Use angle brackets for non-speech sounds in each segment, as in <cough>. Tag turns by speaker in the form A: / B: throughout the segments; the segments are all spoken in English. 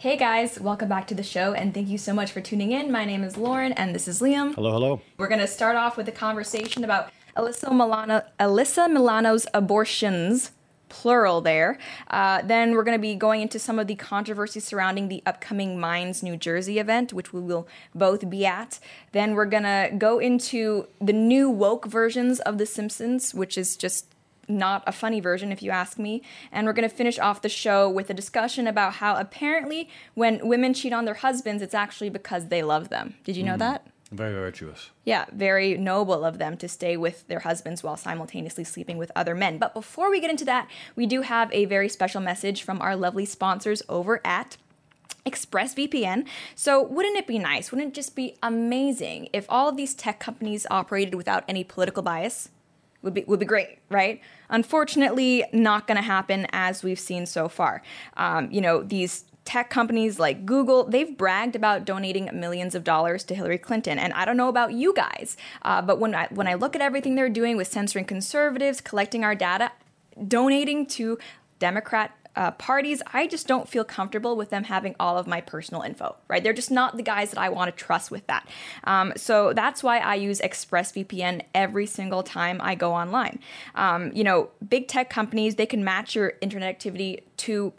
A: Hey guys, welcome back to the show, and thank you so much for tuning in. My name is Lauren, and this is Liam.
B: Hello, hello.
A: We're going to start off with a conversation about Alyssa Milano, Alyssa Milano's abortions, plural there. Uh, then we're going to be going into some of the controversy surrounding the upcoming Minds New Jersey event, which we will both be at. Then we're going to go into the new woke versions of The Simpsons, which is just not a funny version, if you ask me. And we're going to finish off the show with a discussion about how apparently when women cheat on their husbands, it's actually because they love them. Did you know mm. that?
B: Very virtuous.
A: Yeah, very noble of them to stay with their husbands while simultaneously sleeping with other men. But before we get into that, we do have a very special message from our lovely sponsors over at ExpressVPN. So, wouldn't it be nice? Wouldn't it just be amazing if all of these tech companies operated without any political bias? Would be would be great, right? Unfortunately, not going to happen as we've seen so far. Um, you know, these tech companies like Google, they've bragged about donating millions of dollars to Hillary Clinton. And I don't know about you guys, uh, but when I when I look at everything they're doing with censoring conservatives, collecting our data, donating to Democrat uh, parties, I just don't feel comfortable with them having all of my personal info, right? They're just not the guys that I want to trust with that. Um, so that's why I use ExpressVPN every single time I go online. Um, you know, big tech companies, they can match your internet activity to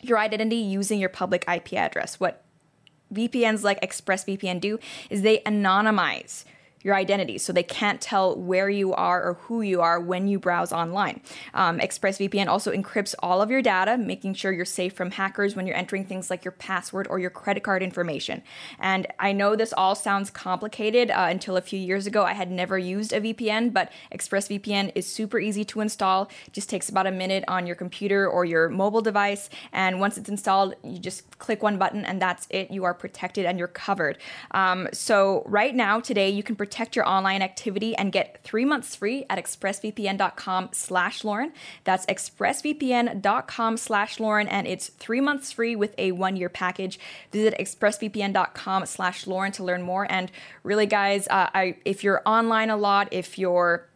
A: your identity using your public IP address. What VPNs like ExpressVPN do is they anonymize your identity so they can't tell where you are or who you are when you browse online. Um, ExpressVPN also encrypts all of your data, making sure you're safe from hackers when you're entering things like your password or your credit card information. And I know this all sounds complicated. Uh, until a few years ago, I had never used a VPN, but ExpressVPN is super easy to install. It just takes about a minute on your computer or your mobile device. And once it's installed, you just click one button and that's it. You are protected and you're covered. Um, so, right now, today, you can protect your online activity and get three months free at expressvpn.com slash Lauren. That's expressvpn.com slash Lauren, and it's three months free with a one-year package. Visit expressvpn.com slash Lauren to learn more. And really, guys, uh, I if you're online a lot, if you're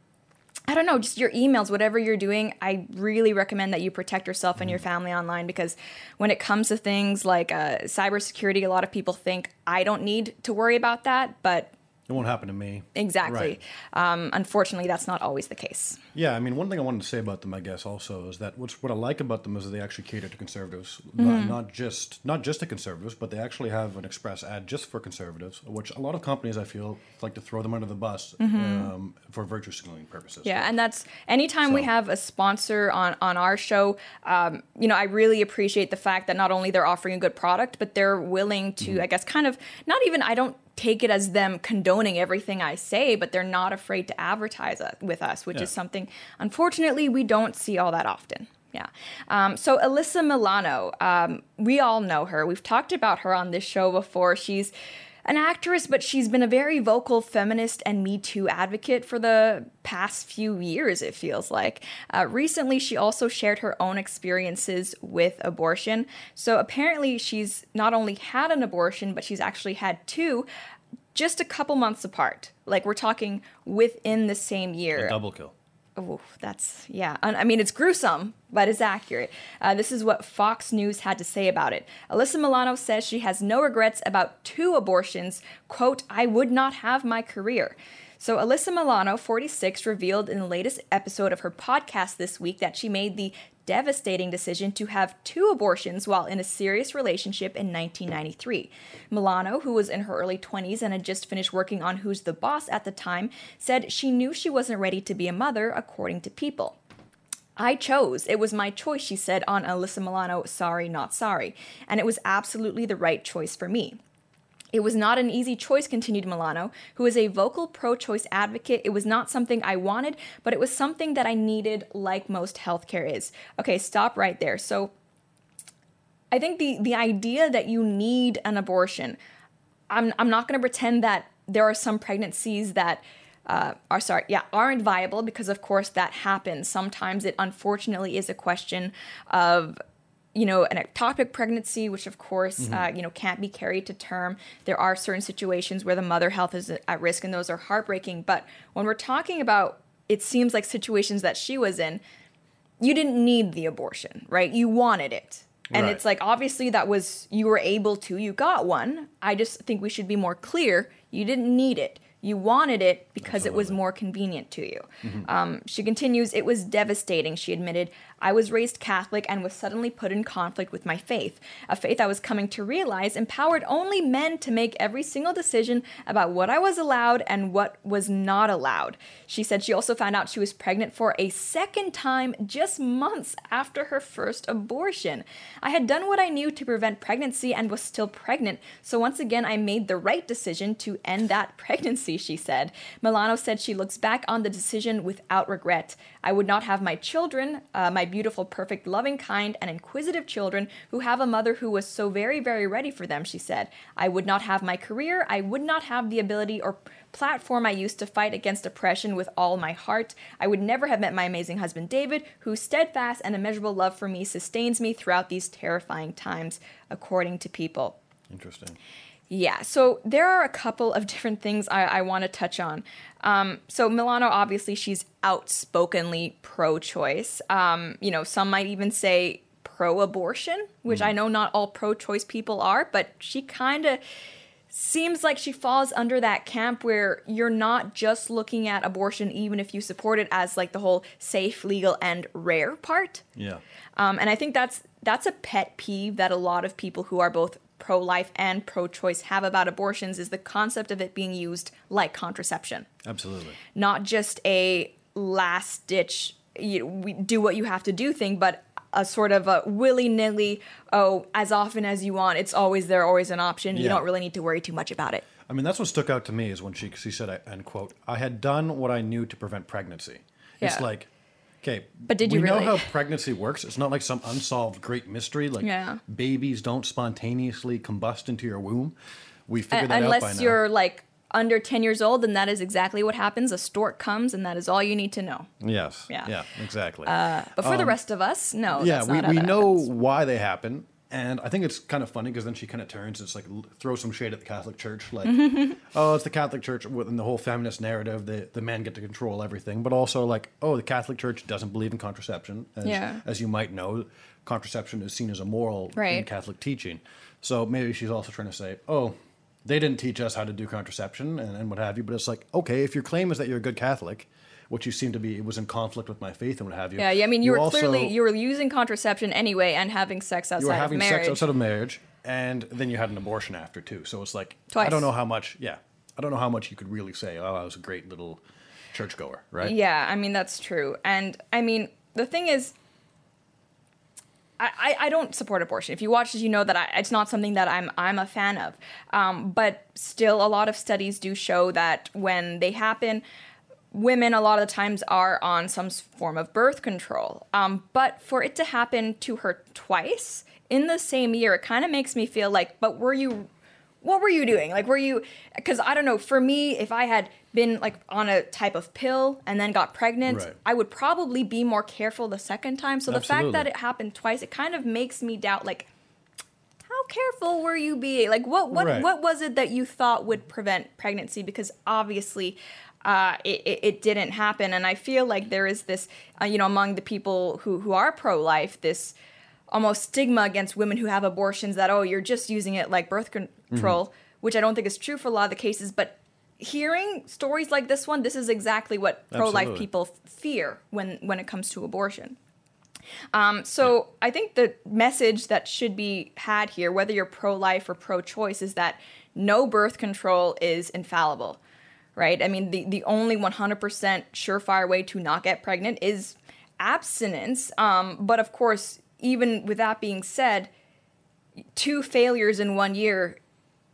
A: I don't know, just your emails, whatever you're doing, I really recommend that you protect yourself and your family online because when it comes to things like uh, cybersecurity, a lot of people think I don't need to worry about that, but
B: It won't happen to me.
A: exactly.
B: Right.
A: Um, unfortunately, that's not always the case.
B: Yeah, I mean, one thing I wanted to say about them, I guess, also is that what's what I like about them is that they actually cater to conservatives,
A: Mm-hmm.
B: not, not just not just to conservatives, but they actually have an express ad just for conservatives, which a lot of companies I feel like to throw them under the bus um, for virtue signaling purposes.
A: Mm-hmm. Yeah, and that's anytime we have a sponsor on on our show. Um, you know, I really appreciate the fact that not only they're offering a good product, but they're willing to,
B: Mm-hmm.
A: I guess, kind of not even. I don't take it as them condoning everything I say, but they're not afraid to advertise with us, which
B: Yeah.
A: is something unfortunately we don't see all that often. Yeah. Um, so Alyssa Milano, um, we all know her. We've talked about her on this show before. She's an actress, but she's been a very vocal feminist and Me Too advocate for the past few years, it feels like. Uh, recently, she also shared her own experiences with abortion. So apparently, she's not only had an abortion, but she's actually had two just a couple months apart. Like, we're talking within the same year.
B: A double kill.
A: Oh, that's yeah. I mean, it's gruesome, but it's accurate. Uh, this is what Fox News had to say about it. Alyssa Milano says she has no regrets about two abortions. "Quote: I would not have my career." So Alyssa Milano, 46, revealed in the latest episode of her podcast this week that she made the devastating decision to have two abortions while in a serious relationship in 1993. Milano, who was in her early 20s and had just finished working on Who's the Boss at the time, said she knew she wasn't ready to be a mother, according to People. I chose. It was my choice, she said on Alyssa Milano, Sorry, Not Sorry. And it was absolutely the right choice for me. It was not an easy choice, continued Milano, who is a vocal pro choice advocate. It was not something I wanted, but it was something that I needed, like most healthcare is. Okay, stop right there. So I think the, the idea that you need an abortion, I'm, I'm not going to pretend that there are some pregnancies that uh, are sorry, yeah, aren't viable because of course that happens. Sometimes it unfortunately is a question of you know an ectopic pregnancy, which of course uh, you know can't be carried to term. There are certain situations where the mother health is at risk, and those are heartbreaking. But when we're talking about, it seems like situations that she was in, you didn't need the abortion, right? You wanted it. And
B: Right.
A: it's like obviously that was you were able to, you got one. I just think we should be more clear. You didn't need it. You wanted it because it was more convenient to you. Um, she continues, it was devastating, she admitted. I was raised Catholic and was suddenly put in conflict with my faith, a faith I was coming to realize empowered only men to make every single decision about what I was allowed and what was not allowed. She said she also found out she was pregnant for a second time just months after her first abortion. I had done what I knew to prevent pregnancy and was still pregnant, so once again I made the right decision to end that <laughs> pregnancy, she said. Milano said she looks back on the decision without regret. I would not have my children, uh, my beautiful, perfect, loving, kind, and inquisitive children who have a mother who was so very, very ready for them, she said. I would not have my career. I would not have the ability or platform I used to fight against oppression with all my heart. I would never have met my amazing husband David, whose steadfast and immeasurable love for me sustains me throughout these terrifying times, according to people.
B: Interesting.
A: Yeah, so there are a couple of <laughs> different things I, I want to touch on. Um, so Milano, obviously, she's outspokenly pro-choice. Um, you know, some might even say pro-abortion, which I know not all pro-choice people are, but she kind of seems like she falls under that camp where you're not just looking at abortion, even if you support it as like the whole safe, legal, and rare part.
B: Yeah.
A: Um, and I think that's that's a pet peeve that a lot of people who are both pro-life and pro-choice have about abortions is the concept of it being used like contraception,
B: Absolutely.
A: not just a last ditch you we do what you have to do thing, but a sort of a willy-nilly oh as often as you want it's always there always an option. You don't really need to worry too much about it.
B: I mean, that's what stuck out to me is when she she said, I- and quote, I had done what I knew to prevent pregnancy. It's like, okay,
A: But did
B: we
A: you really?
B: know how pregnancy works? It's not like some unsolved great mystery. Like
A: Yeah.
B: babies don't spontaneously combust into your womb. We figured that out by
A: unless you're like under 10 years old then that is exactly what happens a stork comes and that is all you need to know
B: yes.
A: Yeah.
B: Yeah. Exactly.
A: but for the rest of us no
B: Um, yeah, we, we know
A: happens.
B: why they happen. And I think it's kind of funny because then she kind of turns, and it's like l- throw some shade at the Catholic Church, like, <laughs> oh, it's the Catholic Church within the whole feminist narrative. that the men get to control everything, but also like, oh, the Catholic Church doesn't believe in contraception. As,
A: Yeah.
B: as you might know, contraception is seen as immoral in
A: Right.
B: Catholic teaching. So maybe she's also trying to say, oh, they didn't teach us how to do contraception and, and what have you. But it's like, okay, if your claim is that you're a good Catholic, which you seem to be, it was in conflict with my faith and what have you.
A: yeah, yeah i mean you, were
B: also-
A: clearly you were using contraception anyway and having sex outside
B: you were
A: of
B: having
A: marriage
B: sex outside of marriage, and then you had an abortion after too. So it's like I don't know how much. Yeah, I don't know how much you could really say. Oh, I was a great little churchgoer, right?
A: Yeah, I mean that's true. And I mean the thing is I, I, I don't support abortion. If you watch this, you know that I, it's not something that I'm I'm a fan of. Um, but still, a lot of studies do show that when they happen, women a lot of the times are on some form of birth control. Um, but for it to happen to her twice in the same year, it kind of makes me feel like, but were you what were you doing? Like, were you? Because I don't know. For me, if I had been like on a type of pill and then got pregnant,
B: Right.
A: I would probably be more careful the second time. So the fact that it happened twice, it kind of makes me doubt like. How careful were you being? Like, what what
B: Right.
A: what was it that you thought would prevent pregnancy? Because obviously, uh, it, it, it didn't happen. And I feel like there is this, uh, you know, among the people who who are pro life, this almost stigma against women who have abortions that oh you're just using it like birth con- control which i don't think is true for a lot of the cases. But hearing stories like this one this is exactly what pro-life people f- fear when when it comes to abortion. Um, so i think the message that should be had here whether you're pro-life or pro-choice is that no birth control is infallible right i mean the, the only 100% surefire way to not get pregnant is abstinence um, but of course even with that being said two failures in one year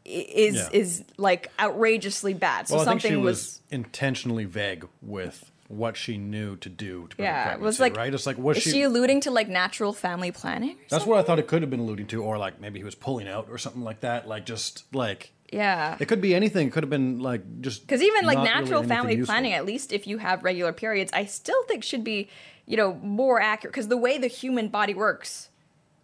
A: is
B: Yeah.
A: is like outrageously bad so
B: Well,
A: something
B: she was,
A: was
B: intentionally vague with what she knew to do to prevent
A: yeah it was like
B: right? It's like was
A: is she, alluding to like natural family planning or
B: That's
A: something?
B: what I thought it could have been alluding to, or like maybe he was pulling out or something like that. Like just like
A: yeah
B: it could be anything. It could have been like just
A: Because even like
B: really
A: natural
B: anything
A: family
B: useful.
A: planning, at least if you have regular periods, I still think should be, you know, more accurate. Because the way the human body works,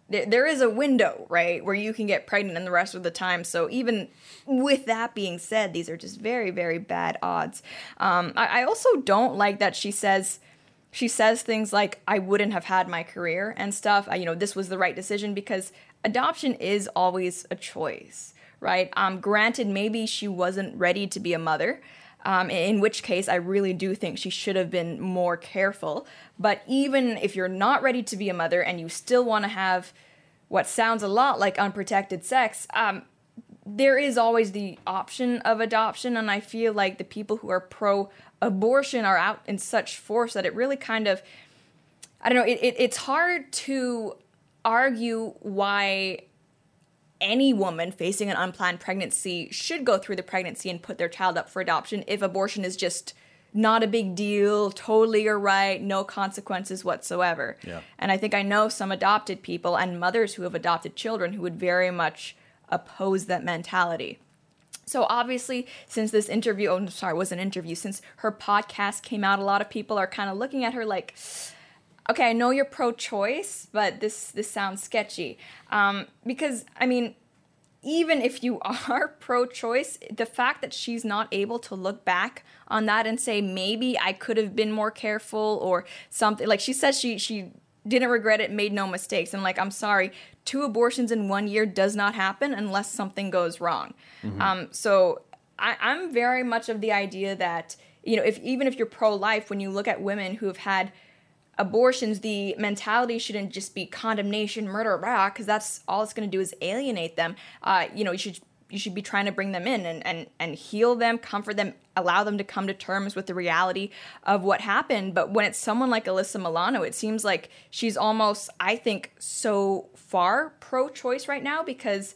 A: there, there is a window, right, where you can get pregnant and the rest of the time. So even with that being said, these are just very, very bad odds. Um, I, I also don't like that she says she says things like, I wouldn't have had my career and stuff. I, you know, this was the right decision because adoption is always a choice, right? Um, granted, maybe she wasn't ready to be a mother. Um, in which case, I really do think she should have been more careful. But even if you're not ready to be a mother and you still want to have what sounds a lot like unprotected sex, um, there is always the option of adoption. And I feel like the people who are pro abortion are out in such force that it really kind of, I don't know, it, it, it's hard to argue why any woman facing an unplanned pregnancy should go through the pregnancy and put their child up for adoption if abortion is just not a big deal, totally all right, no consequences whatsoever.
B: Yeah.
A: And I think I know some adopted people and mothers who have adopted children who would very much oppose that mentality. So obviously, since this interview, oh sorry, it was an interview, since her podcast came out, a lot of people are kind of looking at her like, okay, I know you're pro-choice, but this this sounds sketchy. Um, because I mean, even if you <laughs> are pro-choice, the fact that she's not able to look back on that and say maybe I could have been more careful or something, like she says she she didn't regret it, made no mistakes. And like, I'm sorry, two abortions in one year does not happen unless something goes wrong. Mm-hmm. Um, so I, I'm very much of the idea that you know, if even if you're pro-life, when you look at women who have had abortions, the mentality shouldn't just be condemnation, murder, rah, because that's all it's going to do is alienate them. Uh, you know, you should you should be trying to bring them in and, and and heal them, comfort them, allow them to come to terms with the reality of what happened. But when it's someone like Alyssa Milano, it seems like she's almost, I think, so far pro-choice right now because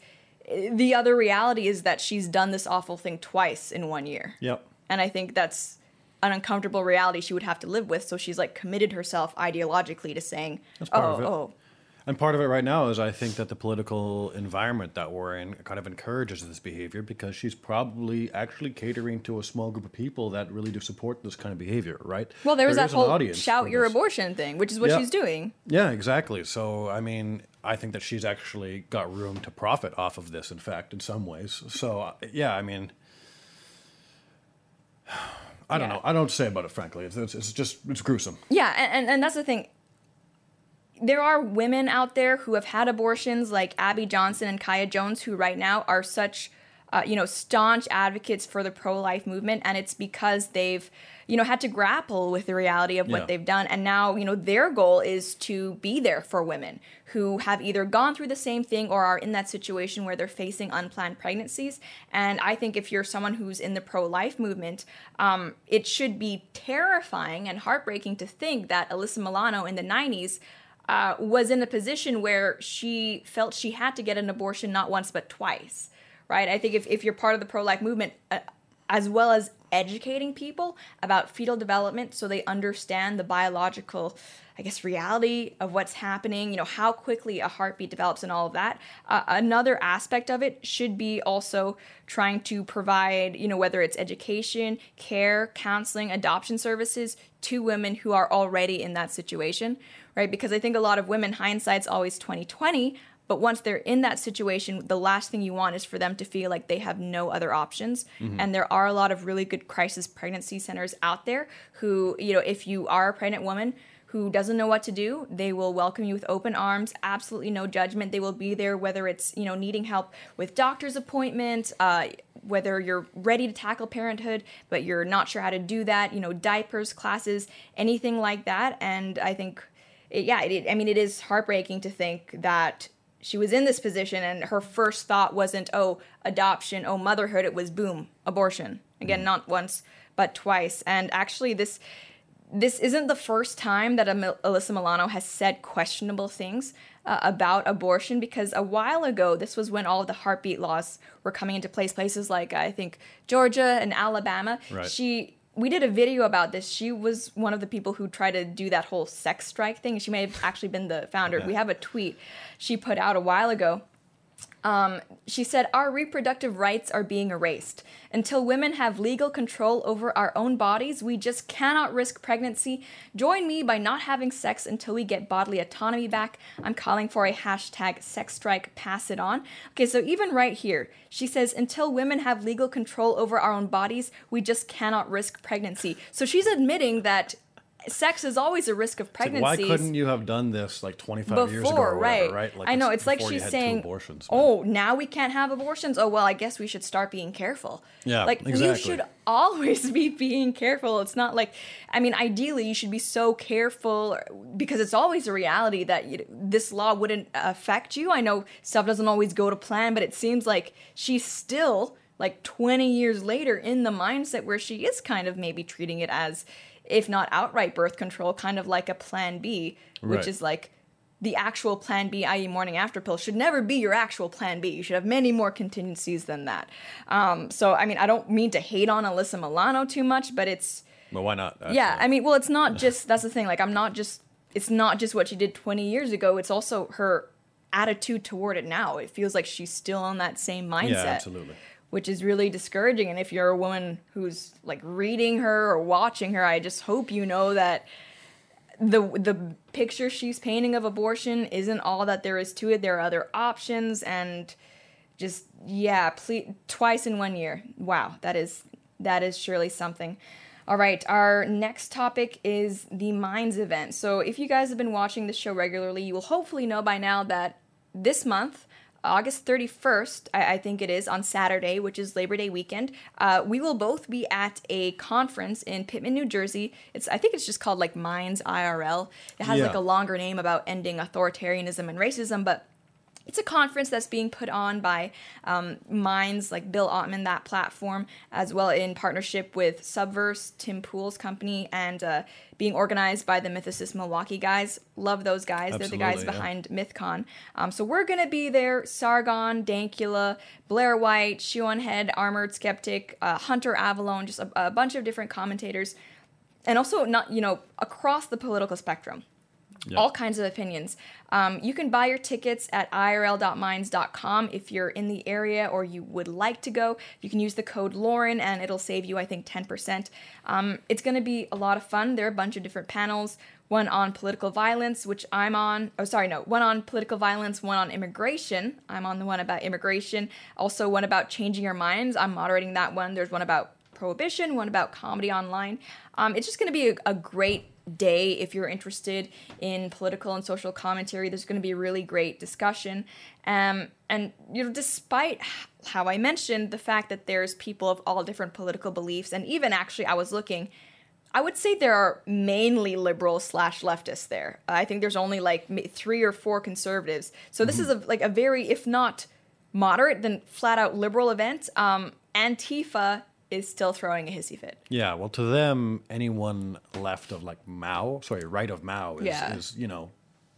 A: the other reality is that she's done this awful thing twice in one year.
B: Yep.
A: And I think that's an uncomfortable reality she would have to live with. So she's like committed herself ideologically to saying, "Oh, oh."
B: And part of it right now is I think that the political environment that we're in kind of encourages this behavior because she's probably actually catering to a small group of people that really do support this kind of behavior, right?
A: Well, there was there that whole shout your this. abortion thing, which is what yeah. she's doing.
B: Yeah, exactly. So, I mean, I think that she's actually got room to profit off of this, in fact, in some ways. So, uh, yeah, I mean, I don't yeah. know. I don't say about it, frankly. It's, it's, it's just, it's gruesome.
A: Yeah, and, and that's the thing there are women out there who have had abortions, like Abby Johnson and Kaya Jones, who right now are such, uh, you know, staunch advocates for the pro-life movement, and it's because they've, you know, had to grapple with the reality of what yeah. they've done, and now, you know, their goal is to be there for women who have either gone through the same thing or are in that situation where they're facing unplanned pregnancies. And I think if you're someone who's in the pro-life movement, um, it should be terrifying and heartbreaking to think that Alyssa Milano in the '90s uh, was in a position where she felt she had to get an abortion not once but twice, right? I think if, if you're part of the pro life movement, uh, as well as educating people about fetal development so they understand the biological I guess, reality of what's happening, you know, how quickly a heartbeat develops and all of that. Uh, another aspect of it should be also trying to provide, you know, whether it's education, care, counseling, adoption services to women who are already in that situation, right? Because I think a lot of women, hindsight's always 2020, but once they're in that situation, the last thing you want is for them to feel like they have no other options. Mm-hmm. And there are a lot of really good crisis pregnancy centers out there who, you know, if you are a pregnant woman, who doesn't know what to do, they will welcome you with open arms, absolutely no judgment. They will be there whether it's, you know, needing help with doctor's appointment, uh, whether you're ready to tackle parenthood, but you're not sure how to do that, you know, diapers, classes, anything like that. And I think, it, yeah, it, I mean, it is heartbreaking to think that she was in this position and her first thought wasn't, oh, adoption, oh, motherhood. It was boom, abortion. Again, mm. not once, but twice. And actually, this this isn't the first time that Alyssa Milano has said questionable things uh, about abortion because a while ago, this was when all of the heartbeat laws were coming into place. Places like I think Georgia and Alabama.
B: Right.
A: She we did a video about this. She was one of the people who tried to do that whole sex strike thing. She may have actually been the founder. Okay. We have a tweet she put out a while ago um, she said, Our reproductive rights are being erased. Until women have legal control over our own bodies, we just cannot risk pregnancy. Join me by not having sex until we get bodily autonomy back. I'm calling for a hashtag sex strike, pass it on. Okay, so even right here, she says, Until women have legal control over our own bodies, we just cannot risk pregnancy. So she's admitting that sex is always a risk of
B: pregnancy. like, why couldn't you have done this like 25 years ago
A: before,
B: or
A: right?
B: whatever, right? Like
A: I know it's like she's saying,
B: abortions.
A: "Oh, now we can't have abortions. Oh well, I guess we should start being careful."
B: Yeah,
A: like you should always <laughs> be being careful. It's not like, I mean, ideally you should be so careful because it's always a reality that you, this law wouldn't affect you. I know stuff doesn't always go to plan, but it seems like she's still like 20 years later in the mindset where she is kind of maybe treating it as if not outright birth control kind of like a plan b which is like the actual plan B, i.e., morning after pill, should never be your actual plan B. You should have many more contingencies than that. Um, so, I mean, I don't mean to hate on Alyssa Milano too much, but it's,
B: Well, why not?
A: yeah. I mean, well, it's not just, <laughs> that's the thing. Like, I'm not just, it's not just what she did 20 years ago, it's also her attitude toward it now. It feels like she's still on that same mindset
B: yeah, absolutely.
A: Which is really discouraging. And if you're a woman who's like reading her or watching her, I just hope you know that the the picture she's painting of abortion isn't all that there is to it. There are other options, and just yeah, please twice in one year. Wow, that is that is surely something. All right, our next topic is the Minds event. So, if you guys have been watching the show regularly, you will hopefully know by now that this month, August 31st, I, I think it is, on Saturday, which is Labor Day weekend, uh, we will both be at a conference in Pitman, New Jersey. It's I think it's just called like Minds IRL. It has like a longer name about ending authoritarianism and racism, but it's a conference that's being put on by um, Minds, like Bill Ottman, that platform, as well in partnership with Subverse, Tim Pool's company, and uh, being organized by the Mythicist Milwaukee guys. Love those guys. They're the guys
B: yeah.
A: behind MythCon. Um, so we're going to be there. Sargon, Dankula, Blair White, Shoe on Head, Armored Skeptic, uh, Hunter Avallone, just a, a bunch of different commentators. And also, not, you know, across the political spectrum
B: Yeah.
A: all kinds of opinions. Um, you can buy your tickets at irl.minds.com if you're in the area or you would like to go. You can use the code Lauren and it'll save you, I think, 10%. Um, it's going to be a lot of fun. There are a bunch of different panels. One on political violence, which I'm on. Oh, sorry, no. One on political violence, one on immigration. I'm on the one about immigration. Also, one about changing your minds. I'm moderating that one. There's one about prohibition, one about comedy online. Um, it's just going to be a, a great day if you're interested in political and social commentary. There's going to be a really great discussion. Um, and you know, despite how I mentioned the fact that there's people of all different political beliefs, and even actually, I was looking. I would say there are mainly liberal slash leftists there. I think there's only like three or four conservatives. So this is a, like a very, if not moderate, then flat out liberal event. Um, Antifa is still throwing a hissy fit.
B: Yeah, well, to them, anyone left of like Mao, sorry, right of Mao is,
A: Yeah.
B: is you know,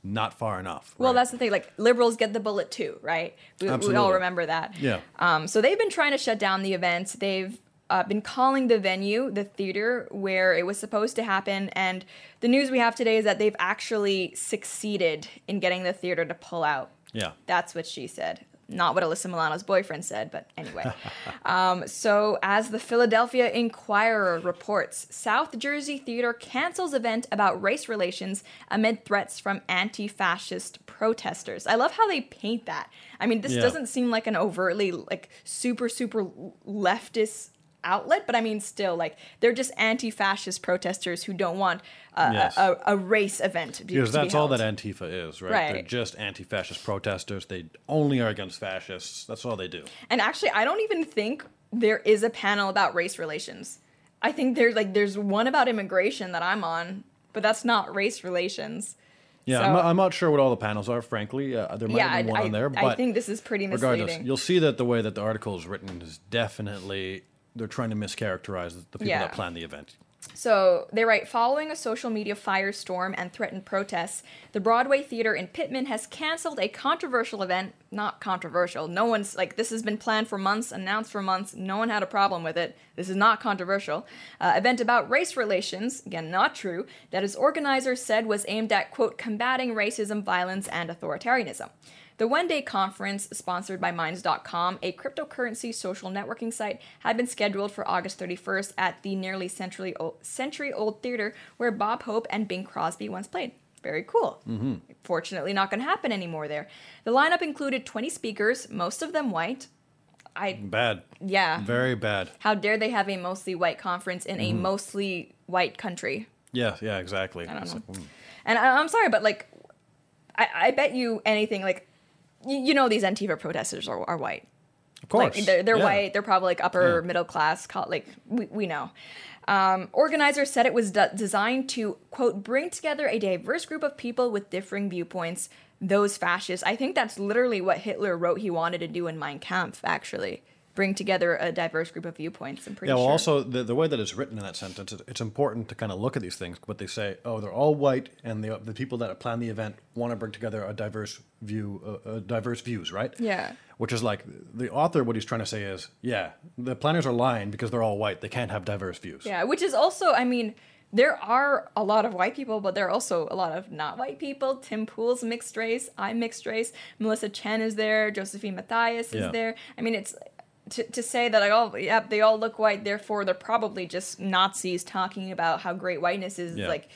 B: not far enough.
A: Well,
B: right?
A: that's the thing. Like liberals get the bullet too, right? We, we all remember that.
B: Yeah.
A: Um, so they've been trying to shut down the events. They've uh, been calling the venue the theater where it was supposed to happen, and the news we have today is that they've actually succeeded in getting the theater to pull out.
B: yeah.
A: That's what she said. Not what Alyssa Milano's boyfriend said, but anyway. <laughs> um, so, as the Philadelphia Inquirer reports, South Jersey Theater cancels event about race relations amid threats from anti fascist protesters. I love how they paint that. I mean, this
B: Yeah.
A: doesn't seem like an overtly, like, super, super leftist outlet, but I mean, still, like, they're just anti fascist protesters who don't want a,
B: Yes.
A: a, a race event. To,
B: Because
A: to be
B: that's all that Antifa is, right?
A: Right.
B: They're just anti-fascist protesters. They only are against fascists. That's all they do.
A: And actually, I don't even think there is a panel about race relations. I think there's like there's one about immigration that I'm on, but that's not race relations.
B: Yeah,
A: So-
B: I'm, not, I'm not sure what all the panels are. Frankly, uh, there might
A: yeah,
B: have been one
A: I,
B: on there, but
A: I think this is pretty misleading.
B: regardless, you'll see that the way that the article is written is definitely they're trying to mischaracterize the people
A: Yeah.
B: that planned the event.
A: So they write Following a social media firestorm and threatened protests, the Broadway Theater in Pitman has canceled a controversial event. Not controversial. No one's like, this has been planned for months, announced for months. No one had a problem with it. This is not controversial. Uh, event about race relations, again, not true, that its organizers said was aimed at, quote, combating racism, violence, and authoritarianism. The one day conference, sponsored by Minds.com, a cryptocurrency social networking site, had been scheduled for August 31st at the nearly century old, century old theater where Bob Hope and Bing Crosby once played. Very cool. Mm-hmm. Fortunately, not going to happen anymore there. The lineup included 20 speakers, most of them white. I,
B: Bad,
A: yeah.
B: very bad.
A: How dare they have a mostly white conference in a mostly white country?
B: Yeah, yeah, exactly.
A: I don't
B: It's
A: know.
B: like, mm.
A: And I, I'm sorry, but like, I, I bet you anything like, you, you know, these Antifa protesters are, are white.
B: Of course.
A: Like they're, they're
B: yeah.
A: white. They're probably like upper
B: Yeah.
A: middle class. Like we, we know. Um, organizers said it was de- designed to quote bring together a diverse group of people with differing viewpoints. Those fascists. I think that's literally what Hitler wrote he wanted to do in Mein Kampf. Actually, bring together a diverse group of viewpoints. I'm pretty
B: Yeah, well,
A: sure.
B: also the, the way that it's written in that sentence, it- it's important to kind of look at these things. But they say, oh, they're all white, and the the people that plan the event want to bring together a diverse view, uh, uh, diverse views, right?
A: Yeah.
B: Which is like the author, what he's trying to say is, yeah, the planners are lying because they're all white. They can't have diverse views.
A: Yeah, which is also, I mean, there are a lot of white people, but there are also a lot of not white people. Tim Pool's mixed race. I'm mixed race. Melissa Chen is there. Josephine Mathias is
B: Yeah.
A: there. I mean, it's to, to say that like, oh, yeah, they all look white, therefore they're probably just Nazis talking about how great whiteness is.
B: Yeah.
A: Like,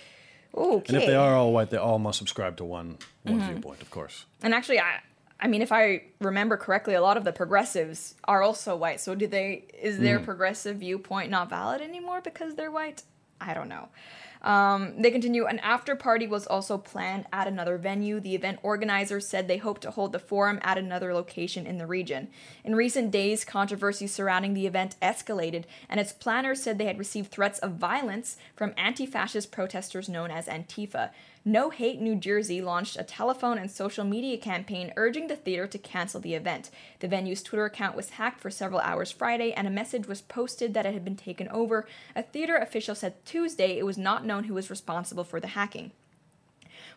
A: okay.
B: And if they are all white, they all must subscribe to one one
A: Mm-hmm.
B: viewpoint, of course.
A: And actually, I, I mean, if I remember correctly, a lot of the progressives are also white. So, do they? Is their progressive viewpoint not valid anymore because they're white? I don't know. Um, they continue. An after party was also planned at another venue. The event organizers said they hope to hold the forum at another location in the region. In recent days, controversy surrounding the event escalated, and its planners said they had received threats of violence from anti fascist protesters known as Antifa. No Hate New Jersey launched a telephone and social media campaign urging the theater to cancel the event. The venue's Twitter account was hacked for several hours Friday, and a message was posted that it had been taken over. A theater official said Tuesday it was not known who was responsible for the hacking.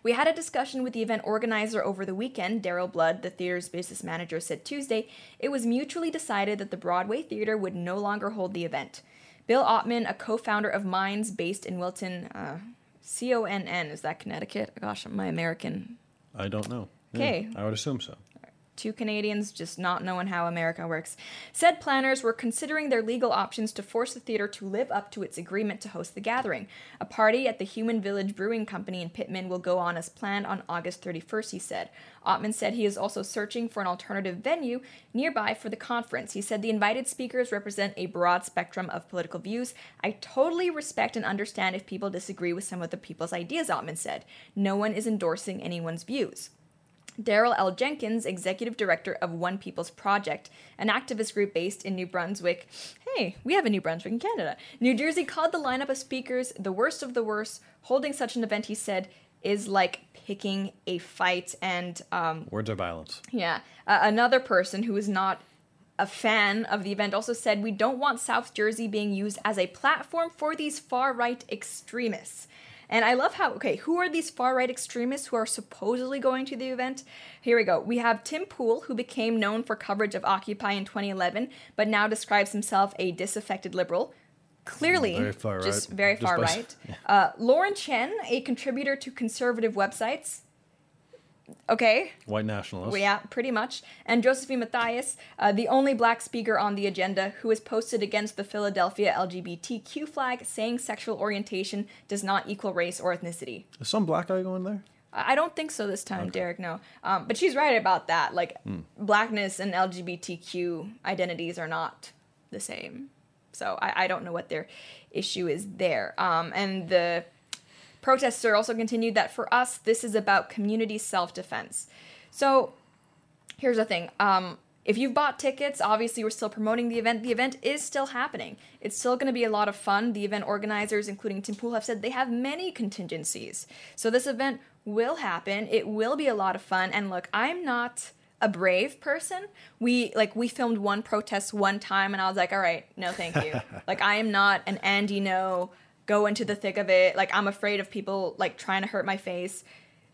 A: We had a discussion with the event organizer over the weekend. Daryl Blood, the theater's business manager, said Tuesday it was mutually decided that the Broadway Theater would no longer hold the event. Bill Ottman, a co founder of Minds based in Wilton, uh, C O N N, is that Connecticut? Gosh, my American.
B: I don't know. Yeah,
A: Okay.
B: I would assume so.
A: Two Canadians just not knowing how America works. Said planners were considering their legal options to force the theater to live up to its agreement to host the gathering. A party at the Human Village Brewing Company in Pitman will go on as planned on August 31st, he said. Ottman said he is also searching for an alternative venue nearby for the conference. He said the invited speakers represent a broad spectrum of political views. I totally respect and understand if people disagree with some of the people's ideas, Ottman said. No one is endorsing anyone's views. Daryle L. Jenkins, executive director of One People's Project, an activist group based in New Brunswick. Hey, we have a New Brunswick in Canada. New Jersey called the lineup of speakers the worst of the worst. Holding such an event, he said, is like picking a fight. And um,
B: Words are violence.
A: yeah, uh, another person who is not a fan of the event also said, We don't want South Jersey being used as a platform for these far right extremists. And I love how, okay, who are these far right extremists who are supposedly going to the event? Here we go. We have Tim Pool, who became known for coverage of Occupy in 2011, but now describes himself a disaffected liberal. Clearly,
B: Very far
A: just
B: right.
A: very far right. <laughs> Uh, Lauren Chen, a contributor to conservative websites. Okay,
B: White nationalists.
A: yeah, pretty much. And Josephine Mathias, uh, the only black speaker on the agenda, who is posted against the Philadelphia LGBTQ flag, saying sexual orientation does not equal race or ethnicity.
B: Is some black guy going there?
A: I don't think so this time, Derek. No, um, but she's right about that. Like, blackness and LGBTQ identities are not the same. So I, I don't know what their issue is there. Um, and the protester also continued that for us, this is about community self defense. So here's the thing. Um, if you've bought tickets, obviously we're still promoting the event. The event is still happening. It's still going to be a lot of fun. The event organizers, including Tim Pool, have said they have many contingencies. So this event will happen. It will be a lot of fun. And look, I'm not a brave person. We like we filmed one protest one time, and I was like, all right, no, thank you. <laughs> like I am not an Andy No. Go into the thick of it. Like I'm afraid of people like trying to hurt my face.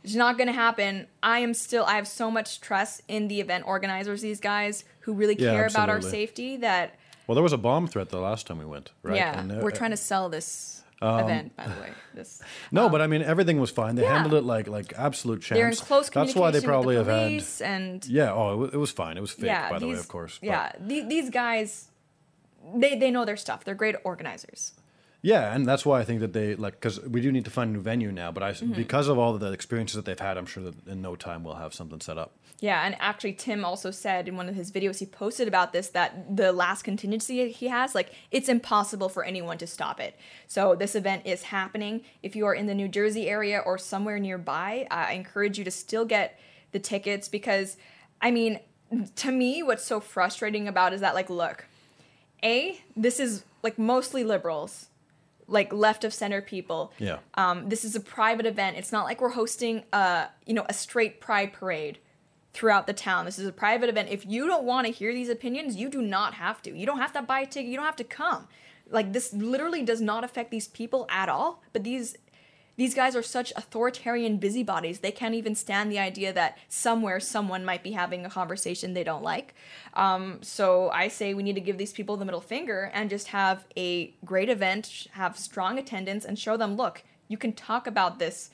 A: It's not going to happen. I am still, I have so much trust in the event organizers, these guys who really
B: Yeah,
A: care about our safety that,
B: Well, there was a bomb threat the last time we went, right?
A: yeah,
B: And, uh,
A: we're trying to sell this event, by the way. This <laughs>
B: No, but I mean everything was fine. They
A: yeah.
B: handled it like like absolute champs.
A: They're in close
B: That's why they probably
A: with
B: have
A: the
B: had.
A: and
B: Yeah. Oh, it was, it was fine. It was fake,
A: yeah,
B: by the way, of course. but-
A: Yeah, the, these guys, they, they know their stuff. They're great organizers.
B: Yeah, and that's why I think that they like because we do need to find a new venue now. But I,
A: Mm-hmm.
B: because of all the experiences that they've had, I'm sure that in no time we'll have something set up.
A: Yeah, and actually, Tim also said in one of his videos he posted about this that the last contingency he has, like, it's impossible for anyone to stop it. So, this event is happening. If you are in the New Jersey area or somewhere nearby, I encourage you to still get the tickets because, I mean, to me, what's so frustrating about is that, like, look, A, this is like mostly liberals, like left of center people.
B: Yeah.
A: Um, this is a private event. It's not like we're hosting a you know a straight pride parade throughout the town. This is a private event. If you don't want to hear these opinions, you do not have to. You don't have to buy a ticket. You don't have to come. Like this literally does not affect these people at all. But these these guys are such authoritarian busybodies. They can't even stand the idea that somewhere someone might be having a conversation they don't like. Um, so I say we need to give these people the middle finger and just have a great event, have strong attendance, and show them look, you can talk about this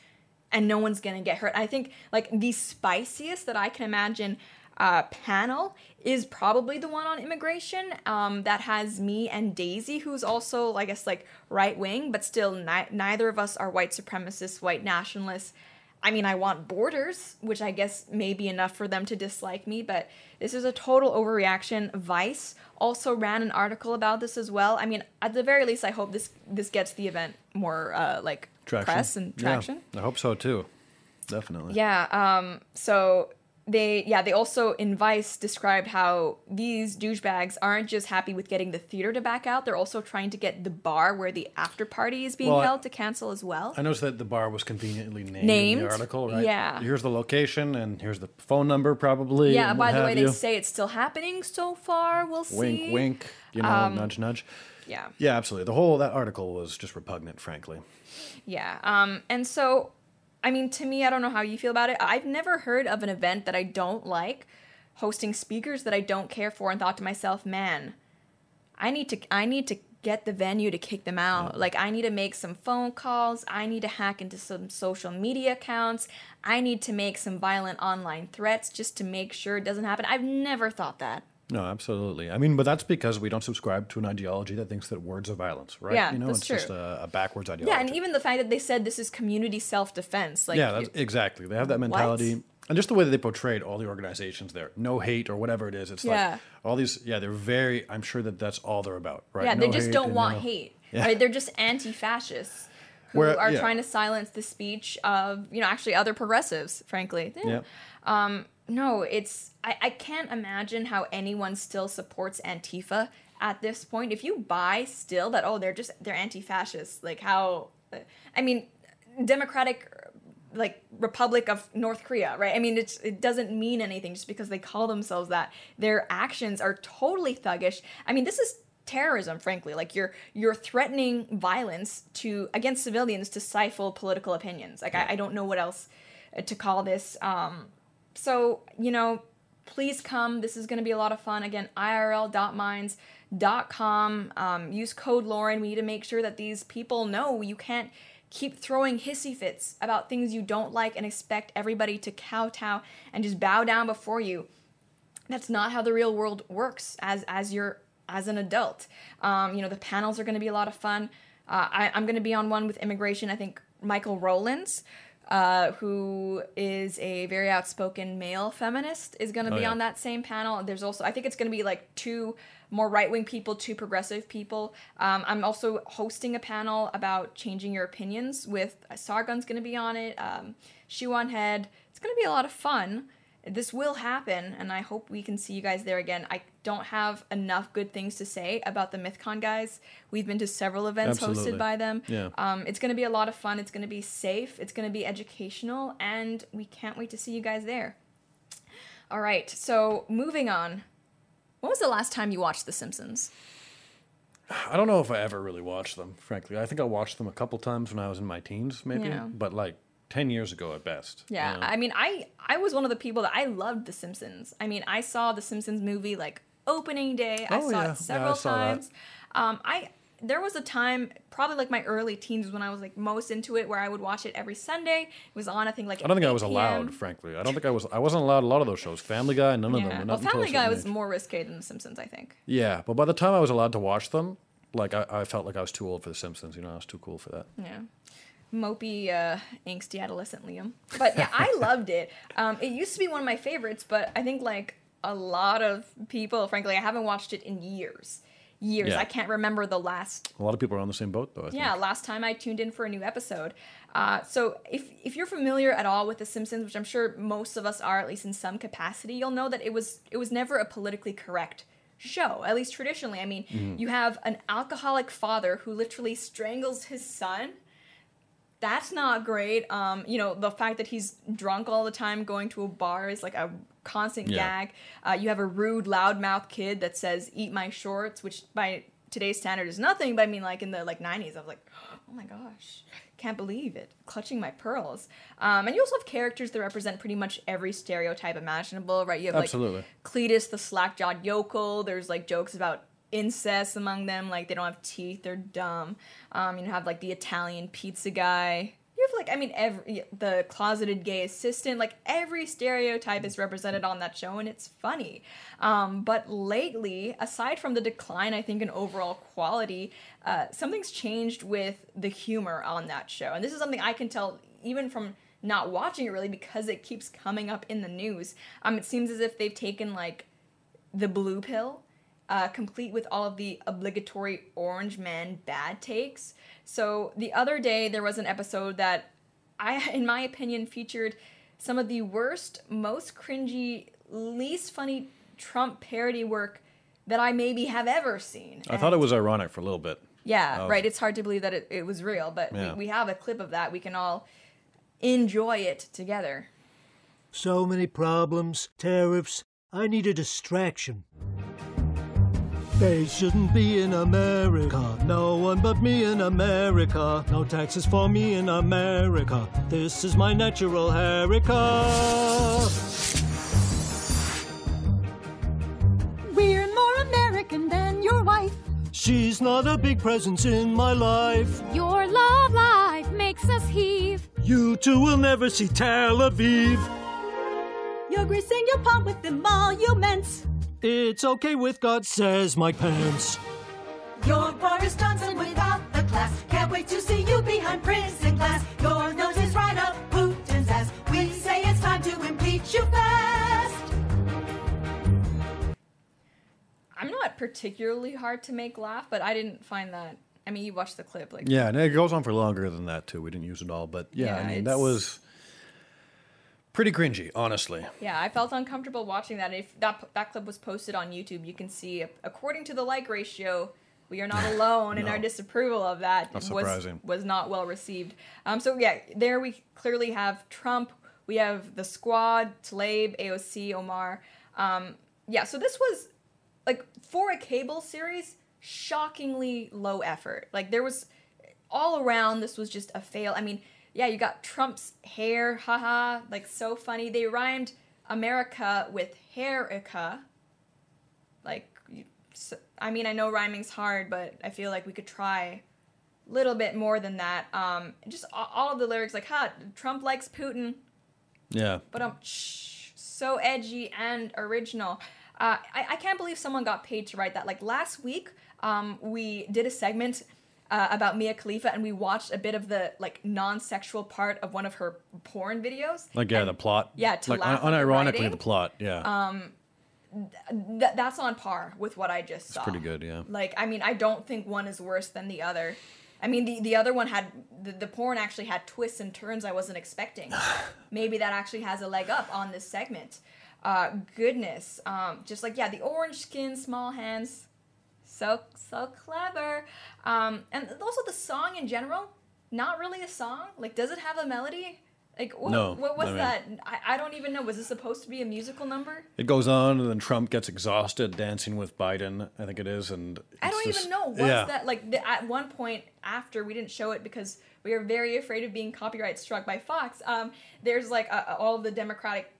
A: and no one's gonna get hurt. I think like the spiciest that I can imagine uh, panel is probably the one on immigration um, that has me and Daisy, who's also, I guess, like right wing, but still ni- neither of us are white supremacists, white nationalists. I mean, I want borders, which I guess may be enough for them to dislike me, but this is a total overreaction. Vice also ran an article about this as well. I mean, at the very least, I hope this this gets the event more uh, like
B: Traction.
A: press and traction.
B: Yeah, I hope so too. Definitely.
A: Yeah. Um. So they, yeah, they also in Vice described how these douchebags aren't just happy with getting the theater to back out; they're also trying to get the bar where the after party is being
B: Well, I-
A: held to cancel as well.
B: I noticed that the bar was conveniently named, in the article, right?
A: Yeah.
B: Here's the location and here's the phone number, probably.
A: yeah. By the way,
B: have
A: they say it's still happening so far. We'll see.
B: wink, wink. You know,
A: Um,
B: nudge, nudge.
A: Yeah.
B: Yeah, absolutely. The whole that article was just repugnant, frankly.
A: Yeah. Um, and so, I mean, to me, I don't know how you feel about it. I've never heard of an event that I don't like, hosting speakers that I don't care for, and thought to myself, man, I need to, I need to get the venue to kick them out. Like, I need to make some phone calls. I need to hack into some social media accounts. I need to make some violent online threats just to make sure it doesn't happen. I've never thought that.
B: No, absolutely. I mean, but that's because we don't subscribe to an ideology that thinks that words are violence, right?
A: Yeah,
B: you know,
A: that's
B: it's just a, a backwards ideology.
A: Yeah, and even the fact that they said this is community self defense. Like,
B: yeah, that's, exactly. They have that mentality. And just the way that they portrayed all the organizations there, no hate or whatever it is. It's
A: Yeah.
B: like all these, yeah, they're very, I'm sure that that's all they're about, right?
A: Yeah, they just don't want
B: no-
A: hate.
B: Yeah.
A: Right? They're just anti-fascists who
B: Where-
A: are
B: yeah.
A: trying to silence the speech of, you know, actually other progressives, frankly.
B: Yeah.
A: Um, No, it's I, I can't imagine how anyone still supports Antifa at this point. If you buy still that oh they're just they're anti-fascists, like how I mean democratic like Republic of North Korea, right? I mean it's it doesn't mean anything just because they call themselves that. Their actions are totally thuggish. I mean this is terrorism frankly like you're you're threatening violence to against civilians to stifle political opinions like I, I don't know what else to call this um so you know please come. This is going to be a lot of fun. Again irl.minds.com um, use code lauren. We need to make sure that these people know you can't keep throwing hissy fits about things you don't like and expect everybody to kowtow and just bow down before you. That's not how the real world works as as you're as an adult. Um, you know the panels are going to be a lot of fun. Uh, I, i'm going to be on one with immigration i think michael rowlands uh, who is a very outspoken male feminist is going to
B: Oh,
A: be
B: yeah.
A: on that same panel. There's also i think it's going to be like two more right-wing people two progressive people. Um, i'm also hosting a panel about changing your opinions with uh, sargon's going to be on it um, shoe on head. It's going to be a lot of fun this will happen and i hope we can see you guys there again. I don't have enough good things to say about the mythcon guys. We've been to several events
B: Absolutely.
A: hosted by them.
B: Yeah.
A: um, it's going to be a lot of fun. It's going to be safe. It's going to be educational and we can't wait to see you guys there. All right so moving on. When was the last time you watched the simpsons?
B: I don't know if I ever really watched them, frankly. I think I watched them a couple times when I was in my teens, maybe,
A: Yeah.
B: but like 10 years ago at best. you
A: Yeah,
B: know?
A: I mean, I I was one of the people that I loved The Simpsons. I mean, I saw The Simpsons movie like opening day. I
B: Oh,
A: saw
B: yeah. Yeah, I
A: it several
B: saw that.
A: times. Um, I there was a time, probably like my early teens, when I was like most into it, where I would watch it every Sunday. It was on, I think, like
B: I don't think I was
A: 8
B: allowed, frankly. I don't think I was. I wasn't allowed a lot of those shows. Family Guy, none of them.
A: Yeah, well,
B: not until a
A: Family Guy was
B: age.
A: more risque than The Simpsons, I think.
B: Yeah, but by the time I was allowed to watch them, like I, I felt like I was too old for The Simpsons. You know, I was too cool for that.
A: Yeah. Mopey, uh, angsty adolescent Liam. But yeah, I <laughs> loved it. Um, it used to be one of my favorites, but I think like a lot of people, frankly, I haven't watched it in years. Years.
B: Yeah.
A: I can't remember the last
B: A lot of people are on the same boat, though. I
A: yeah,
B: think.
A: last time I tuned in for a new episode. Uh, so if if you're familiar at all with The Simpsons, which I'm sure most of us are, at least in some capacity, you'll know that it was it was never a politically correct show, at least traditionally. I mean,
B: Mm-hmm.
A: you have an alcoholic father who literally strangles his son. That's not great. Um, you know, the fact that he's drunk all the time, going to a bar is like a constant
B: Yeah.
A: gag. Uh, you have a rude, loudmouth kid that says "eat my shorts," which by today's standard is nothing. But I mean, like in the like '90s, I was like, <gasps> "Oh my gosh, can't believe it!" Clutching my pearls. Um, and you also have characters that represent pretty much every stereotype imaginable, right? You have
B: Absolutely.
A: like Cletus, the slack-jawed yokel. There's like jokes about incest among them, like they don't have teeth, they're dumb. Um, you have like the Italian pizza guy. You have like, I mean, every the closeted gay assistant. Like every stereotype is represented on that show, and it's funny. Um, but lately, aside from the decline, I think in overall quality, uh, something's changed with the humor on that show, and this is something I can tell even from not watching it really because it keeps coming up in the news. Um, it seems as if they've taken like the blue pill, uh, complete with all of the obligatory Orange Man bad takes. So the other day there was an episode that I, <laughs> in my opinion, featured some of the worst, most cringy, least funny Trump parody work that I maybe have ever seen.
B: I thought it was ironic for a little bit.
A: Yeah,
B: of-
A: right. It's hard to believe that it, it was real, but
B: Yeah.
A: we, we have a clip of that. We can all enjoy it together.
C: So many problems, tariffs. I need a distraction. They shouldn't be in America. No one but me in America. No taxes for me in America. This is my natural America.
D: We're more American than your wife.
C: She's not a big presence in my life.
D: Your love life makes us heave.
C: You two will never see Tel Aviv.
E: You're greasing your palm with the emoluments.
C: It's okay with God, says Mike Pence.
E: You're Boris Johnson without the class. Can't wait to see you behind prison glass. Your nose is right up Putin's ass. We say it's time to impeach you fast.
A: I'm not particularly hard to make laugh, but I didn't find that. I mean, you watched the clip, like
B: Yeah, and it goes on for longer than that too. We didn't use it all, but yeah,
A: Yeah,
B: I mean that
A: it's-
B: was pretty cringy, honestly.
A: Yeah, I felt uncomfortable watching that. If that that clip was posted on YouTube, you can see according to the like ratio, we are not <laughs> alone in our disapproval of that.
B: Not
A: It was
B: surprising.
A: was not well received. Um, so yeah, there we clearly have Trump. We have the squad, Tlaib, AOC, Omar. Um, yeah, so this was like for a cable series, shockingly low effort. Like there was all around this was just a fail. I mean, yeah, you got Trump's hair, haha, like so funny. They rhymed America with hairica. Like, you, I mean, I know rhyming's hard, but I feel like we could try a little bit more than that. Um, just all, all of the lyrics, like, ha, Trump likes Putin,
B: Yeah.
A: but um, shh, so edgy and original. Uh, I, I can't believe someone got paid to write that. Like last week, um, we did a segment uh, about Mia Khalifa, and we watched a bit of the like non-sexual part of one of her porn videos.
B: Like yeah,
A: And
B: the plot.
A: yeah, to
B: like
A: laugh
B: unironically
A: writing.
B: The plot. Yeah.
A: Um, th- that's on par with what I just saw.
B: pretty good, yeah.
A: Like, I mean, I don't think one is worse than the other. I mean, the, the other one had the, the porn actually had twists and turns I wasn't expecting. <laughs> Maybe that actually has a leg up on this segment. Uh, goodness, um, just like yeah, the orange skin, small hands, so so clever. Um, and also the song in general, not really a song. Like, does it have a melody? Like, what,
B: No,
A: what was
B: I mean-
A: that? I, I don't even know. Was it supposed to be a musical number?
B: it goes on, and then Trump gets exhausted dancing with Biden. I think it is, and
A: I don't
B: just-
A: even know. What's
B: yeah.
A: that like the, at one point after we didn't show it because we were very afraid of being copyright struck by Fox? Um, there's like uh, all of the Democratic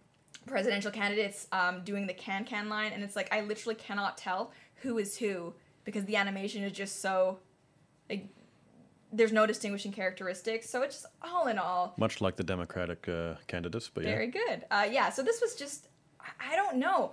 A: presidential candidates um, doing the can can line, and it's like I literally cannot tell who is who because the animation is just so like there's no distinguishing characteristics. So it's just all in all
B: much like the Democratic uh, candidates, but yeah.
A: very good. Uh, yeah, so this was just, I- don't know.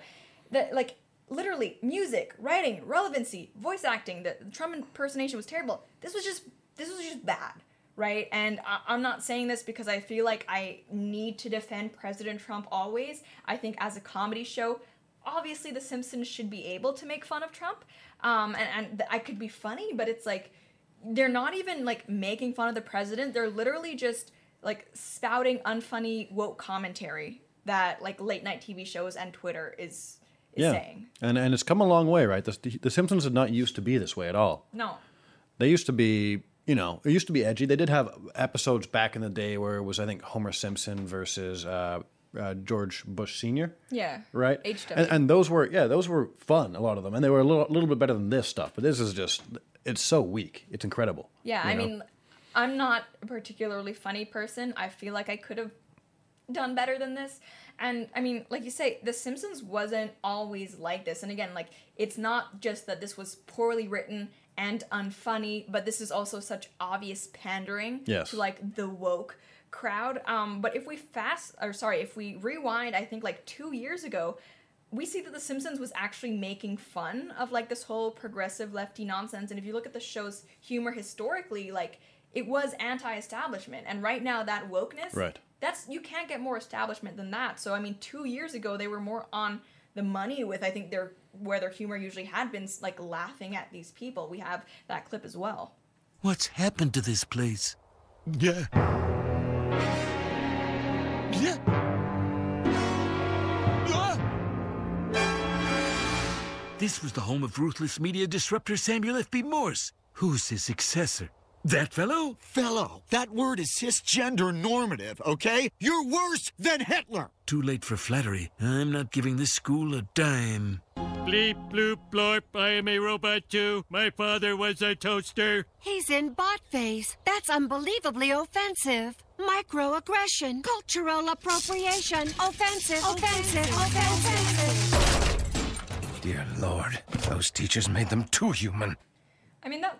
A: That like literally music, writing, relevancy, voice acting. The, the Trump impersonation was terrible. This was just this was just bad, right? And I, I'm not saying this because I feel like I need to defend President Trump always. I think as a comedy show, obviously The Simpsons should be able to make fun of Trump, um, and and th- I could be funny, but it's like they're not even like making fun of the president. They're literally just like spouting unfunny woke commentary that like late night TV shows and Twitter is is
B: Yeah,
A: saying.
B: and and it's come a long way, right? The, the Simpsons did not used to be this way at all.
A: No.
B: They used to be, you know, it used to be edgy. They did have episodes back in the day where it was, I think, Homer Simpson versus uh, uh, George Bush Senior.
A: Yeah.
B: right? And, and those were yeah, those were fun. A lot of them, and they were a little, little bit better than this stuff. But this is just it's so weak. It's incredible.
A: Yeah, I
B: know?
A: mean, I'm not a particularly funny person. I feel like I could have done better than this. And I mean, like you say, The Simpsons wasn't always like this. And again, like, it's not just that this was poorly written and unfunny, but this is also such obvious pandering
B: Yes.
A: to like the woke crowd. Um, but if we fast, or sorry, if we rewind, I think like two years ago, we see that The Simpsons was actually making fun of like this whole progressive lefty nonsense. And if you look at the show's humor historically, like it was anti-establishment. And right now, that wokeness,
B: Right.
A: That's you can't get more establishment than that. So I mean, two years ago they were more on the money with I think their where their humor usually had been like laughing at these people. We have that clip as well.
F: What's happened to this place?
G: Yeah.
F: Yeah. This was the home of ruthless media disruptor Samuel F.B. Morse. Who's his successor? That fellow?
G: Fellow, that word is cisgender normative, okay? You're worse than Hitler!
F: Too late for flattery. I'm not giving this school a dime.
H: Bleep, bloop, blorp, I am a robot too. My father was a toaster.
I: He's in bot phase. That's unbelievably offensive. Microaggression, cultural appropriation, offensive, offensive, offensive.
J: Dear Lord, those teachers made them too human.
A: I mean that.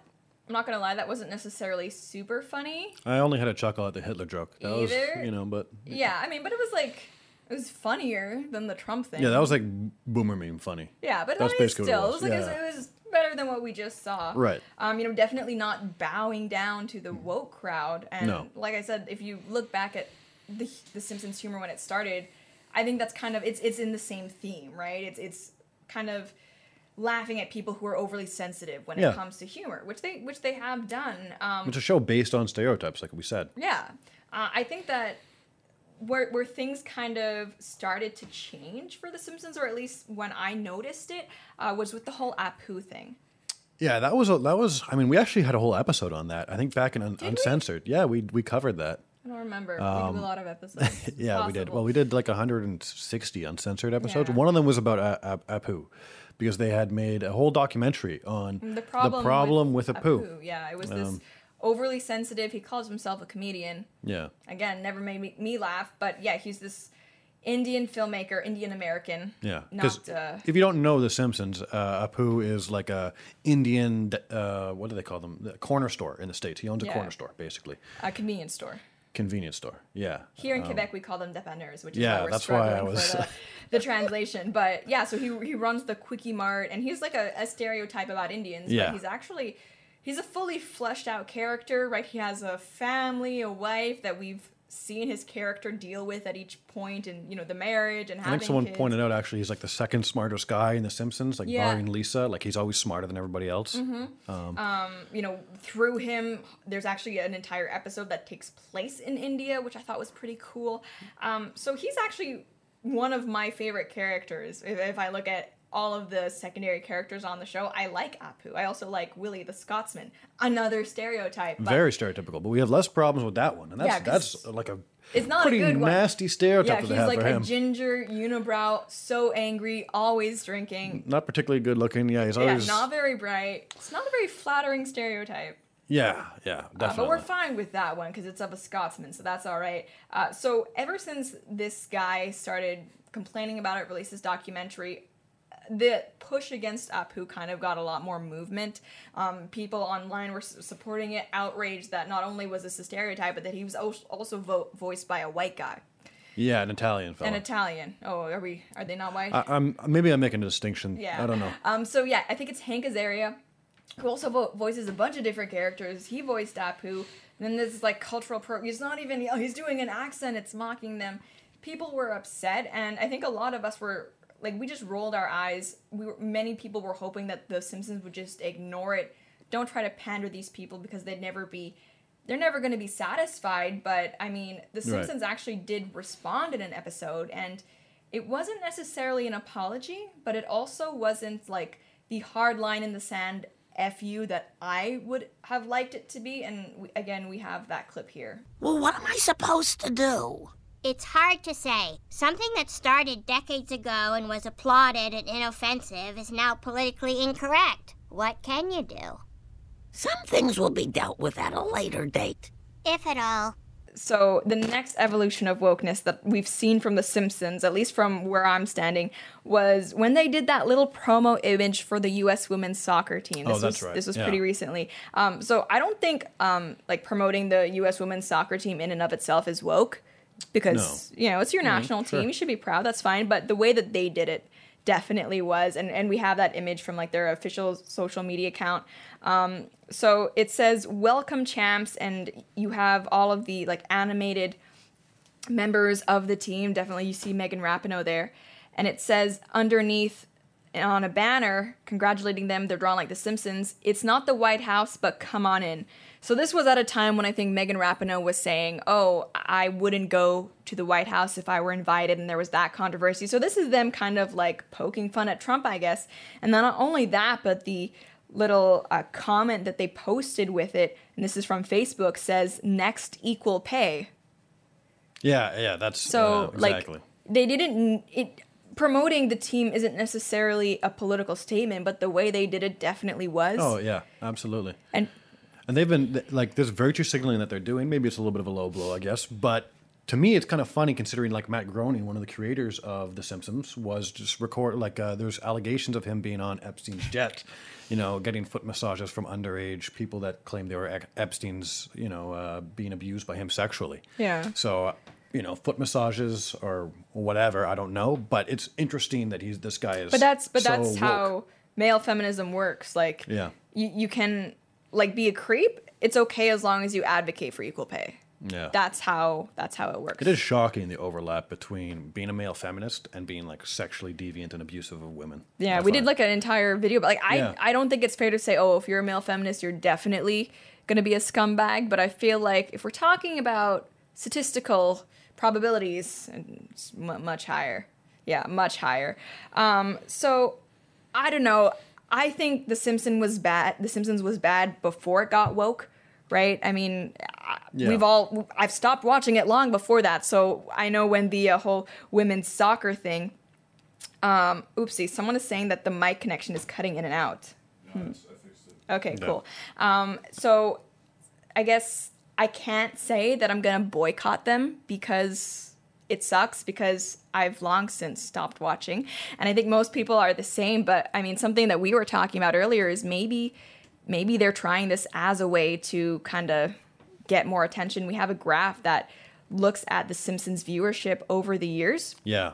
A: I'm not gonna lie, that wasn't necessarily super funny.
B: I only had a chuckle at the Hitler joke. That was,
A: Either?
B: you know, but
A: Yeah, I mean, but it was like it was funnier than the Trump thing.
B: yeah, that was like boomer meme funny.
A: Yeah, but
B: That's
A: I mean,
B: basically
A: still,
B: what
A: it was like
B: Yeah.
A: it was better than what we just saw.
B: Right.
A: Um, you know, definitely not bowing down to the woke crowd. And
B: No.
A: like I said, if you look back at the the Simpsons humor when it started, I think that's kind of it's it's in the same theme, right? It's it's kind of laughing at people who are overly sensitive when
B: Yeah.
A: it comes to humor, which they which they have done. Um,
B: It's a show based on stereotypes, like we said.
A: yeah, uh, I think that where where things kind of started to change for The Simpsons, or at least when I noticed it, uh, was with the whole Apu thing.
B: Yeah, that was a, that was. I mean, we actually had a whole episode on that. I think back in Un-
A: we?
B: Uncensored. Yeah, we we covered that.
A: I don't remember. we did a lot of <laughs> episodes.
B: Um, Yeah, we did. Well, we did like 160 uncensored episodes.
A: Yeah.
B: One of them was about A- A- Apu, because they had made a whole documentary on
A: the problem,
B: problem with,
A: with,
B: Apu.
A: Yeah, it was this
B: Um,
A: overly sensitive. He calls himself a comedian.
B: Yeah,
A: Again, never made me, me laugh, but yeah, he's this Indian filmmaker, Indian American.
B: yeah. Because
A: uh,
B: if you don't know The Simpsons, uh, Apu is like a Indian. Uh, what do they call them? The corner store in the states. He owns a
A: Yeah.
B: corner store, basically,
A: a convenience store.
B: convenience store. Yeah.
A: Here in Quebec, we call them dépanneurs, which is
B: Um, yeah,
A: why we're
B: that's why I was-
A: for the, the translation. <laughs> But yeah, so he he runs the Kwik-E-Mart, and he's like a, a stereotype about Indians.
B: Yeah.
A: But he's actually he's a fully fleshed out character, right? He has a family, a wife that we've seen his character deal with at each point, and you know the marriage and
B: I think someone
A: kids.
B: pointed out actually he's like the second smartest guy in The Simpsons, like
A: Yeah.
B: barring Lisa. Like he's always smarter than everybody else. Mm-hmm.
A: Um, um, you know, through him, there's actually an entire episode that takes place in India, which I thought was pretty cool. Um, so he's actually one of my favorite characters. If, if I look at all of the secondary characters on the show, I like Apu. I also like Willie the Scotsman, another stereotype. But
B: Very stereotypical, but we have less problems with that one, and that's
A: Yeah,
B: that's like a
A: it's not
B: pretty
A: a good one.
B: nasty stereotype
A: Yeah, he's
B: have
A: like
B: for
A: a
B: him.
A: ginger unibrow, so angry, always drinking.
B: Not particularly good looking. Yeah, he's
A: Yeah,
B: always
A: not very bright. It's not a very flattering stereotype.
B: yeah, yeah,
A: Uh,
B: definitely.
A: but we're fine with that one because it's of a Scotsman, so that's all right. Uh, so ever since this guy started complaining about it, released this documentary, the push against Apu kind of got a lot more movement. Um, people online were supporting it, outraged that not only was this a stereotype, but that he was also vo- voiced by a white guy.
B: Yeah, an Italian fella.
A: An Italian. Oh, are we? Are they not white?
B: I, I'm maybe I'm making a distinction.
A: Yeah.
B: I don't know.
A: Um. So yeah, I think it's Hank Azaria, who also vo- voices a bunch of different characters. He voiced Apu. And then this like cultural pro. He's not even. He's doing an accent. It's mocking them. People were upset, and I think a lot of us were like, we just rolled our eyes. We were, many people were hoping that the Simpsons would just ignore it. Don't try to pander these people because they'd never be. They're never going to be satisfied. But I mean, the
B: Right.
A: Simpsons actually did respond in an episode, and it wasn't necessarily an apology, but it also wasn't like the hard line in the sand fu that I would have liked it to be. And we, again, we have that clip here.
K: Well, what am I supposed to do?
L: It's hard to say. Something that started decades ago and was applauded and inoffensive is now politically incorrect. What can you do?
K: Some things will be dealt with at a later date.
L: If at all.
A: So the next evolution of wokeness that we've seen from The Simpsons, at least from where I'm standing, was when they did that little promo image for the U.S. women's soccer team.
B: Oh,
A: This
B: that's
A: was,
B: right.
A: This was
B: Yeah.
A: pretty recently. Um, so I don't think um, like promoting the U.S. women's soccer team in and of itself is woke, because you know it's your
B: Mhm,
A: national
B: sure.
A: team. You should be proud. That's fine. But the way that they did it definitely was, and and we have that image from like their official social media account. Um, so it says "Welcome champs," and you have all of the like animated members of the team. Definitely, you see Megan Rapinoe there, and it says underneath on a banner congratulating them. They're drawn like The Simpsons. It's not the White House, but come on in. So this was at a time when I think Megan Rapinoe was saying, "Oh, I wouldn't go to the White House if I were invited," and there was that controversy. So this is them kind of like poking fun at Trump, I guess. And then not only that, but the little uh, comment that they posted with it, and this is from Facebook, says "Next equal pay."
B: Yeah, yeah, that's
A: So
B: uh, exactly.
A: like they didn't it promoting the team isn't necessarily a political statement, but the way they did it definitely was.
B: oh yeah, absolutely.
A: And
B: And they've been like this virtue signaling that they're doing. Maybe it's a little bit of a low blow, I guess. But to me, it's kind of funny considering like Matt Groening, one of the creators of The Simpsons, was just record like uh, there's allegations of him being on Epstein's jet, you know, getting foot massages from underage people that claim they were Epstein's, you know, uh, being abused by him sexually.
A: Yeah.
B: So. uh, You know, foot massages or whatever. I don't know, but it's interesting that he's this guy is.
A: but that's but
B: so
A: that's
B: woke.
A: how male feminism works. Like
B: Yeah.
A: you, you can like be a creep. It's okay as long as you advocate for equal pay.
B: Yeah.
A: That's how that's how it works.
B: It is shocking the overlap between being a male feminist and being like sexually deviant and abusive of women.
A: Yeah, we did like an entire video, but like I,
B: Yeah.
A: I don't think it's fair to say, oh, if you're a male feminist, you're definitely gonna be a scumbag. But I feel like if we're talking about statistical probabilities, and much higher. Yeah, much higher. Um, so I don't know. I think The Simpson was bad. The Simpsons was bad before it got woke, right? I mean,
B: Yeah.
A: we've all. I've stopped watching it long before that, so I know when the uh, whole women's soccer thing. Um, oopsie, someone is saying that the mic connection is cutting in and out. Hmm. Okay,
B: Yeah.
A: cool. Um, so I guess I can't say that I'm gonna boycott them because it sucks because I've long since stopped watching. And I think most people are the same, but I mean something that we were talking about earlier is maybe maybe they're trying this as a way to kind of get more attention. We have a graph that looks at the Simpsons viewership over the years.
B: Yeah.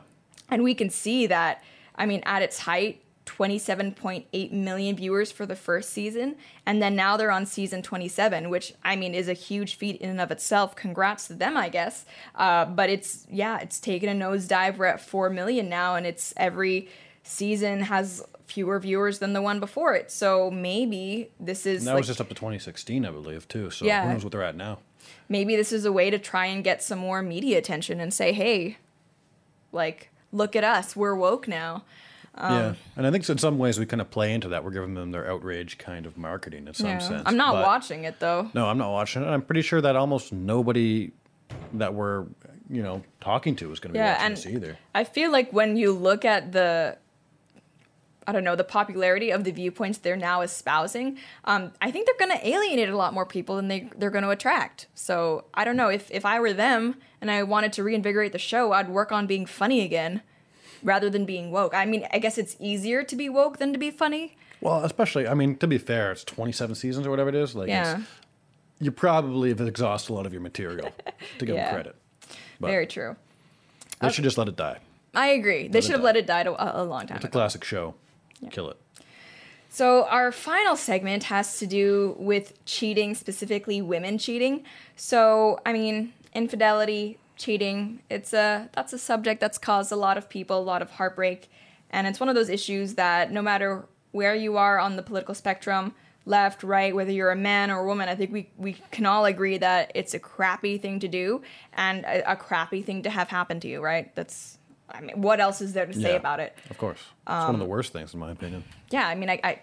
A: And we can see that, I mean, at its height, 27.8 million viewers for the first season. And then now they're on season 27, which, I mean, is a huge feat in and of itself. Congrats to them, I guess. Uh, but it's, yeah, it's taken a nosedive. We're at 4 million now, and it's every season has fewer viewers than the one before it. So maybe this is.
B: And that
A: like,
B: was just up to 2016, I believe, too. So
A: Yeah.
B: who knows what they're at now?
A: maybe this is a way to try and get some more media attention and say, hey, like, look at us, we're woke now. Um,
B: yeah. And I think in some ways we kind of play into that. We're giving them their outrage kind of marketing in some
A: yeah.
B: sense.
A: I'm not
B: but-
A: watching it though.
B: No, I'm not watching it. I'm pretty sure that almost nobody that we're, you know, talking to is going to be
A: Yeah,
B: watching
A: and
B: this either.
A: I feel like when you look at the, I don't know, the popularity of the viewpoints they're now espousing, um, I think they're going to alienate a lot more people than they they're going to attract. So I don't know if if I were them and I wanted to reinvigorate the show, I'd work on being funny again, rather than being woke. I mean, I guess it's easier to be woke than to be funny.
B: Well, especially, I mean, to be fair, it's 27 seasons or whatever it is. Like,
A: Yeah.
B: you probably have exhausted a lot of your material to give <laughs>
A: Yeah.
B: them credit. But-
A: Very true.
B: They should just let it die.
A: I agree. They
B: Let it
A: should have
B: die.
A: let it die a, a long time
B: It's a classic show. Kill it.
A: So, our final segment has to do with cheating, specifically women cheating. So, I mean, infidelity, cheating, it's a that's a subject that's caused a lot of people a lot of heartbreak, and it's one of those issues that no matter where you are on the political spectrum, left, right, whether you're a man or a woman, I think we we can all agree that it's a crappy thing to do and a, a crappy thing to have happen to you, right? That's I mean, what else is there to say
B: Yeah,
A: about it?
B: Of course. It's one of
A: Um,
B: the worst things, in my opinion.
A: yeah i mean i, I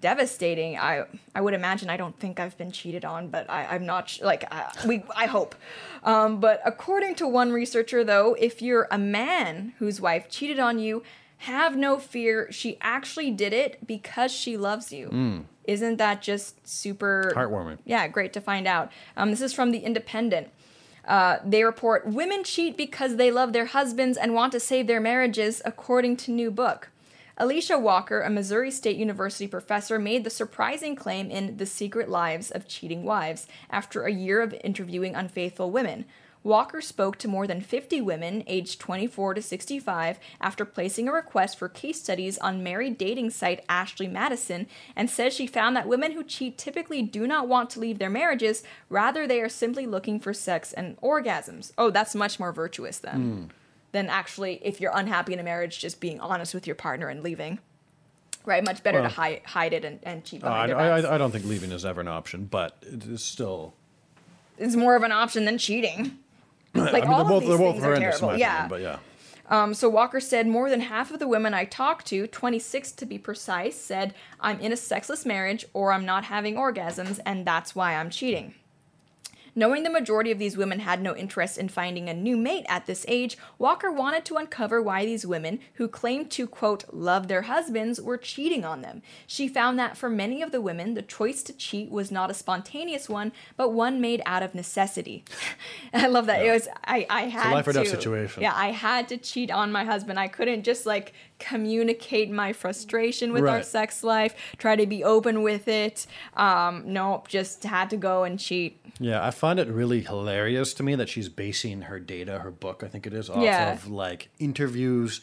A: devastating i i would imagine i don't think i've been cheated on but I, i'm not sh- like I, we i hope um, but according to one researcher though if you're a man whose wife cheated on you have no fear she actually did it because she loves you
B: Mm.
A: isn't that just super
B: Heartwarming.
A: yeah, great to find out. Um, this is from The Independent. Uh, they report women cheat because they love their husbands and want to save their marriages, according to new book. Alicia Walker, a Missouri State University professor, made the surprising claim in The Secret Lives of Cheating Wives after a year of interviewing unfaithful women. Walker spoke to more than 50 women aged 24 to 65 after placing a request for case studies on married dating site Ashley Madison and says she found that women who cheat typically do not want to leave their marriages, rather, they are simply looking for sex and orgasms. Oh, that's much more virtuous then
B: Hmm.
A: Than actually, if you're unhappy in a marriage, just being honest with your partner and leaving. Right? Much better
B: Well-
A: to hide, hide it and, and cheat
B: Uh, I,
A: behind your backs.
B: I, I don't think leaving is ever an option, but it is still.
A: It's more of an option than cheating. <clears throat> Like
B: I mean,
A: all
B: they're both,
A: of these things are terrible. Yeah.
B: opinion, but yeah.
A: Um, so Walker said more than half of the women I talked to, 26 to be precise, said I'm in a sexless marriage or I'm not having orgasms and that's why I'm cheating. Knowing the majority of these women had no interest in finding a new mate at this age, Walker wanted to uncover why these women, who claimed to, quote, love their husbands, were cheating on them. She found that for many of the women, the choice to cheat was not a spontaneous one, but one made out of necessity. <laughs> I love that. It was, I, I had
B: life or death situation.
A: Yeah, I had to cheat on my husband. I couldn't just like communicate my frustration with our sex life, try to be open with it. Um, nope, just had to go and cheat.
B: Yeah, I find it really hilarious to me that she's basing her data, her book, I think it is, off
A: Yeah.
B: of like interviews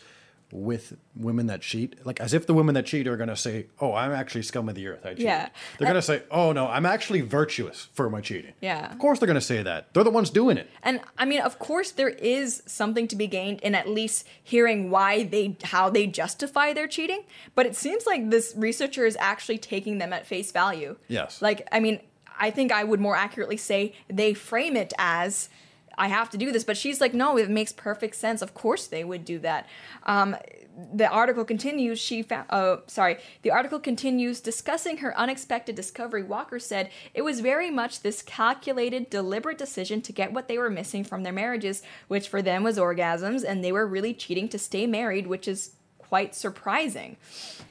B: with women that cheat. Like as if the women that cheat are gonna say, "Oh, I'm actually scum of the earth. I cheat."
A: Yeah.
B: They're gonna uh, say, "Oh no, I'm actually virtuous for my cheating."
A: Yeah.
B: Of course, they're gonna say that. They're the ones doing it.
A: And I mean, of course, there is something to be gained in at least hearing why they, how they justify their cheating. But it seems like this researcher is actually taking them at face value.
B: Yes.
A: Like, I mean, I think I would more accurately say they frame it as I have to do this, but she's like, no, it makes perfect sense. Of course they would do that. Um, the article continues. She found. Oh, sorry. The article continues discussing her unexpected discovery. Walker said it was very much this calculated, deliberate decision to get what they were missing from their marriages, which for them was orgasms, and they were really cheating to stay married, which is quite surprising.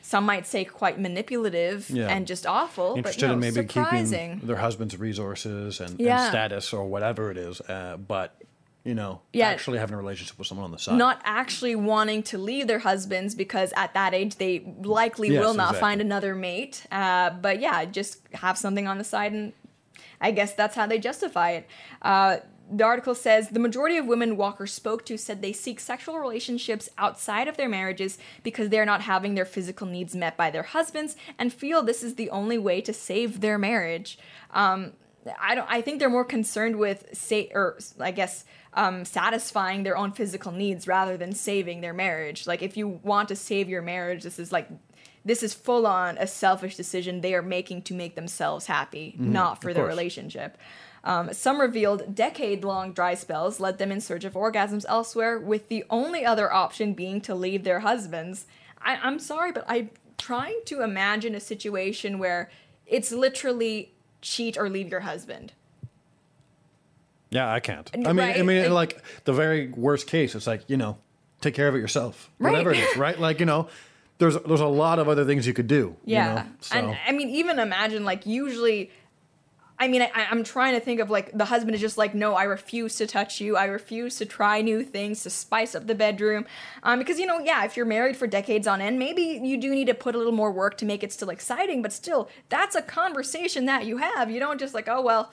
A: Some might say quite manipulative
B: Yeah.
A: and just awful.
B: Interested
A: but no,
B: in maybe
A: surprising.
B: keeping their husband's resources and, and status or whatever it is, uh, but you know,
A: Yeah.
B: actually having a relationship with someone on the side.
A: not actually wanting to leave their husbands because at that age they likely
B: Yes,
A: will not
B: exactly.
A: find another mate. Uh, but yeah, just have something on the side, and I guess that's how they justify it. Uh, the article says the majority of women Walker spoke to said they seek sexual relationships outside of their marriages because they're not having their physical needs met by their husbands and feel this is the only way to save their marriage. Um, I don't. I think they're more concerned with say, or I guess um, satisfying their own physical needs rather than saving their marriage. Like if you want to save your marriage, this is like this is full on a selfish decision they are making to make themselves happy,
M: Mhm,
A: not for their
M: course.
A: relationship. Um, some revealed decade long dry spells led them in search of orgasms elsewhere, with the only other option being to leave their husbands. I, I'm sorry, but I'm trying to imagine a situation where it's literally cheat or leave your husband.
B: Yeah, I can't. I mean, I mean,
A: like-
B: like the very worst case, it's like you know, take care of it yourself,
A: Right.
B: whatever it is, <laughs> right? Like you know, there's there's a lot of other things you could do.
A: Yeah.
B: you know? so
A: And I mean, even imagine like usually, I mean, I, I'm trying to think of like the husband is just like, no, I refuse to touch you. I refuse to try new things to spice up the bedroom. Um, because, you know, yeah, if you're married for decades on end, maybe you do need to put a little more work to make it still exciting, but still, that's a conversation that you have. You don't just like, oh, well,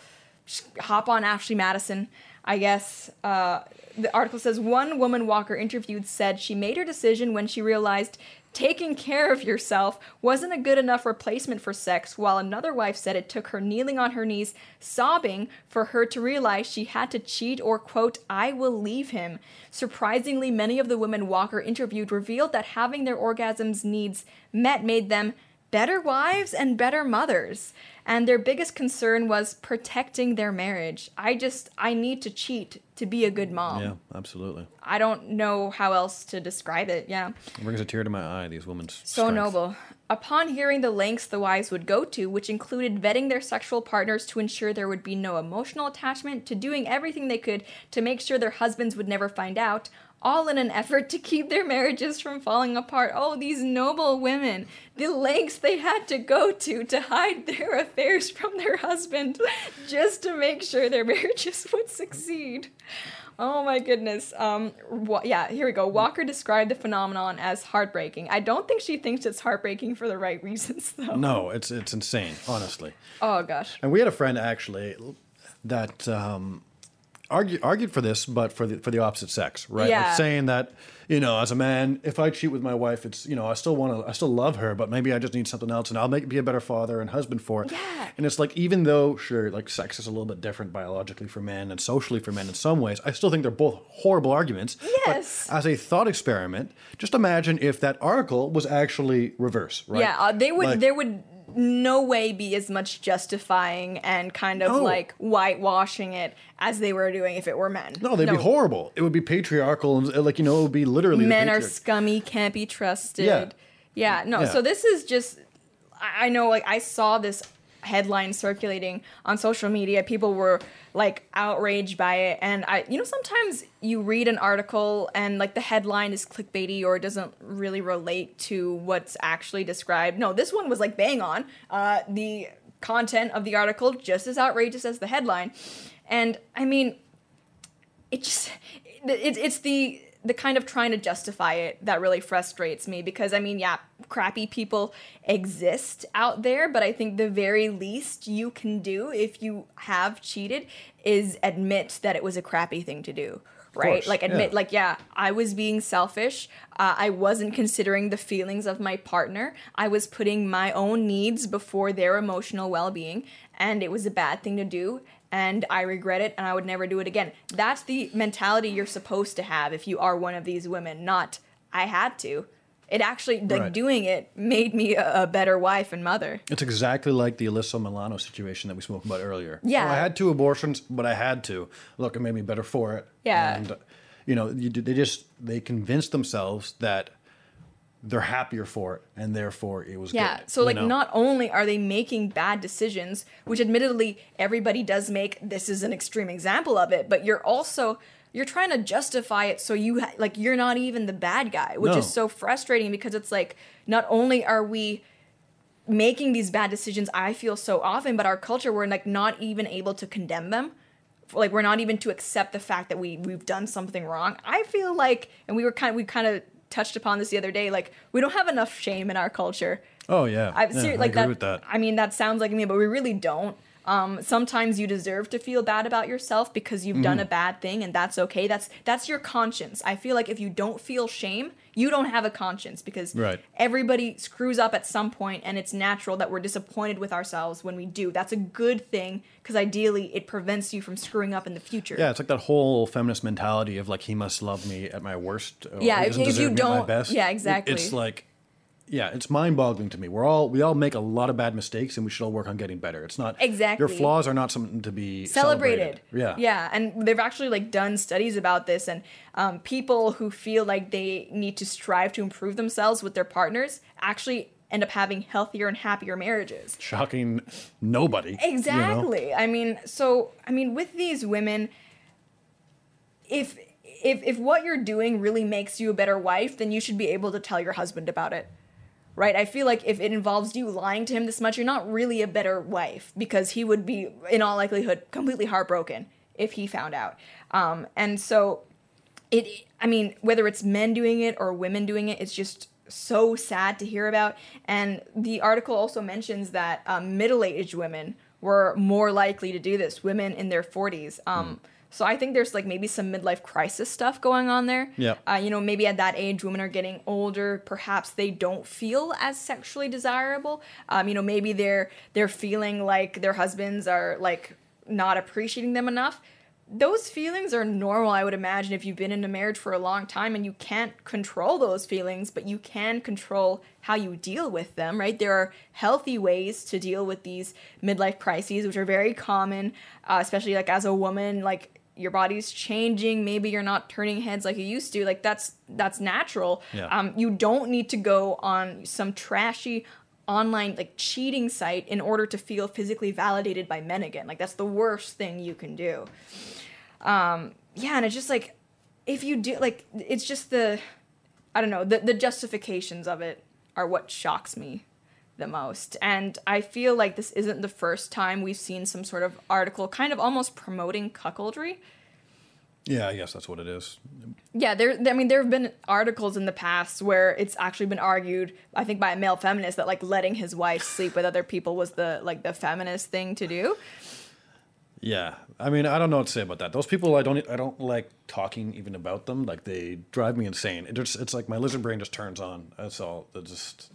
A: hop on Ashley Madison. I guess uh, the article says one woman Walker interviewed said she made her decision when she realized taking care of yourself wasn't a good enough replacement for sex, while another wife said it took her kneeling on her knees, sobbing, for her to realize she had to cheat or, quote, I will leave him. Surprisingly, many of the women Walker interviewed revealed that having their orgasms needs met made them better wives and better mothers. And their biggest concern was protecting their marriage. I just, I need to cheat to be a good mom.
B: Yeah, absolutely.
A: I don't know how else to describe it. Yeah.
B: It brings a tear to my eye. These women's
A: So
B: strength.
A: noble. Upon hearing the lengths the wives would go to, which included vetting their sexual partners to ensure there would be no emotional attachment, to doing everything they could to make sure their husbands would never find out, all in an effort to keep their marriages from falling apart. Oh, these noble women. The lengths they had to go to to hide their affairs from their husband just to make sure their <laughs> marriages would succeed. Oh my goodness. Um, wa- yeah, here we go. Walker described the phenomenon as heartbreaking. I don't think she thinks it's heartbreaking for the right reasons, though.
B: No, it's it's insane, honestly.
A: Oh gosh.
B: And we had a friend actually that um, argued argued for this, but for the for the opposite sex, right?
A: Yeah.
B: Like saying that you know, as a man, if I cheat with my wife, it's you know, I still want to, I still love her, but maybe I just need something else, and I'll make be a better father and husband for it.
A: Yeah.
B: And it's like even though sure, like sex is a little bit different biologically for men and socially for men in some ways, I still think they're both horrible arguments.
A: Yes.
B: But as a thought experiment, just imagine if that article was actually reverse, right?
A: Yeah, uh, they would.
B: Like-
A: there would no way be as much justifying and kind of
B: No.
A: like whitewashing it as they were doing if it were men.
B: No, they'd be horrible. It would be patriarchal, and uh, like you know, it would be literally
A: Men are scummy, can't be trusted.
B: Yeah.
A: Yeah, no.
B: Yeah.
A: So this is just. I know, like I saw this headline circulating on social media. People were like outraged by it, and I, you know, sometimes you read an article and like the headline is clickbaity or it doesn't really relate to what's actually described. No, this one was like bang on. Uh, the content of the article just as outrageous as the headline, and I mean, it just it, it's the the kind of trying to justify it that really frustrates me because I mean, yeah, crappy people exist out there, but I think the very least you can do if you have cheated is admit that it was a crappy thing to do. Right?
M: course,
A: Like admit
M: yeah.
A: like yeah, I was being selfish. Uh, I wasn't considering the feelings of my partner. I was putting my own needs before their emotional well-being and it was a bad thing to do and I regret it and I would never do it again. That's the mentality you're supposed to have if you are one of these women, not I had to. It actually like
B: Right.
A: doing it made me a, a better wife and mother.
B: It's exactly like the Alyssa Milano situation that we spoke about earlier.
A: Yeah.
B: Oh, I had two abortions, but I had to. Look, it made me better for it.
A: Yeah.
B: And you know, you, they just they convinced themselves that they're happier for it, and therefore it was
A: Yeah.
B: good.
A: So like
B: know?
A: not only are they making bad decisions, which admittedly everybody does make, this is an extreme example of it, but you're also you're trying to justify it so you ha- like you're not even the bad guy, which
B: No.
A: is so frustrating because it's like not only are we making these bad decisions I feel so often, but our culture we're like not even able to condemn them. Like we're not even to accept the fact that we we've done something wrong. I feel like and we were kind of, we kind of touched upon this the other day like we don't have enough shame in our culture
B: Oh yeah,
A: I'm
B: yeah, I
A: like
B: agree
A: that,
B: with that.
A: I mean, that sounds like me, but we really don't. Um, sometimes you deserve to feel bad about yourself because you've done
B: Mhm.
A: a bad thing, and that's okay. That's that's your conscience. I feel like if you don't feel shame, you don't have a conscience because
B: Right.
A: everybody screws up at some point, and it's natural that we're disappointed with ourselves when we do. That's a good thing because ideally it prevents you from screwing up in the future.
B: Yeah, it's like that whole feminist mentality of like he must love me at my worst. Or
A: Yeah, if- if you
B: deserve me at my
A: don't-
B: best.
A: yeah, exactly.
B: It's like, yeah, it's mind-boggling to me. We're all we all make a lot of bad mistakes, and we should all work on getting better. It's not
A: Exactly.
B: Your flaws are not something to be
A: celebrated.
B: Yeah,
A: Yeah, and they've actually like done studies about this, and um, people who feel like they need to strive to improve themselves with their partners actually end up having healthier and happier marriages.
B: Shocking, nobody. you know?
A: Exactly. I mean, so I mean, with these women, if if if what you're doing really makes you a better wife, then you should be able to tell your husband about it. Right? I feel like if it involves you lying to him this much, you're not really a better wife because he would be, in all likelihood, completely heartbroken if he found out. Um, and so, it, I mean, whether it's men doing it or women doing it, it's just so sad to hear about. And the article also mentions that um, middle aged women were more likely to do this, women in their 40s. Um, So I think there's like maybe some midlife crisis stuff going on there.
B: Yeah.
A: Uh, you know, maybe at that age, women are getting older. Perhaps they don't feel as sexually desirable. Um, you know, maybe they're they're feeling like their husbands are like not appreciating them enough. Those feelings are normal, I would imagine, if you've been in a marriage for a long time and you can't control those feelings, but you can control how you deal with them, right? There are healthy ways to deal with these midlife crises, which are very common, uh, especially like as a woman, like your body's changing maybe you're not turning heads like you used to like that's that's natural.
B: Yeah.
A: um, you don't need to go on some trashy online like cheating site in order to feel physically validated by men again. Like that's the worst thing you can do. Um yeah and it's just like if you do like it's just the i don't know the, the justifications of it are what shocks me the most and i feel like this isn't the first time we've seen some sort of article kind of almost promoting cuckoldry
B: Yeah, I guess that's what it is.
A: yeah, there. I mean, there have been articles in the past where it's actually been argued, I think, by a male feminist that like letting his wife sleep with other people was the like the feminist thing to do.
B: Yeah, I mean, I don't know what to say about that. Those people, I don't, I don't like talking even about them. Like they drive me insane. It just, it's like my lizard brain just turns on. That's all. It just,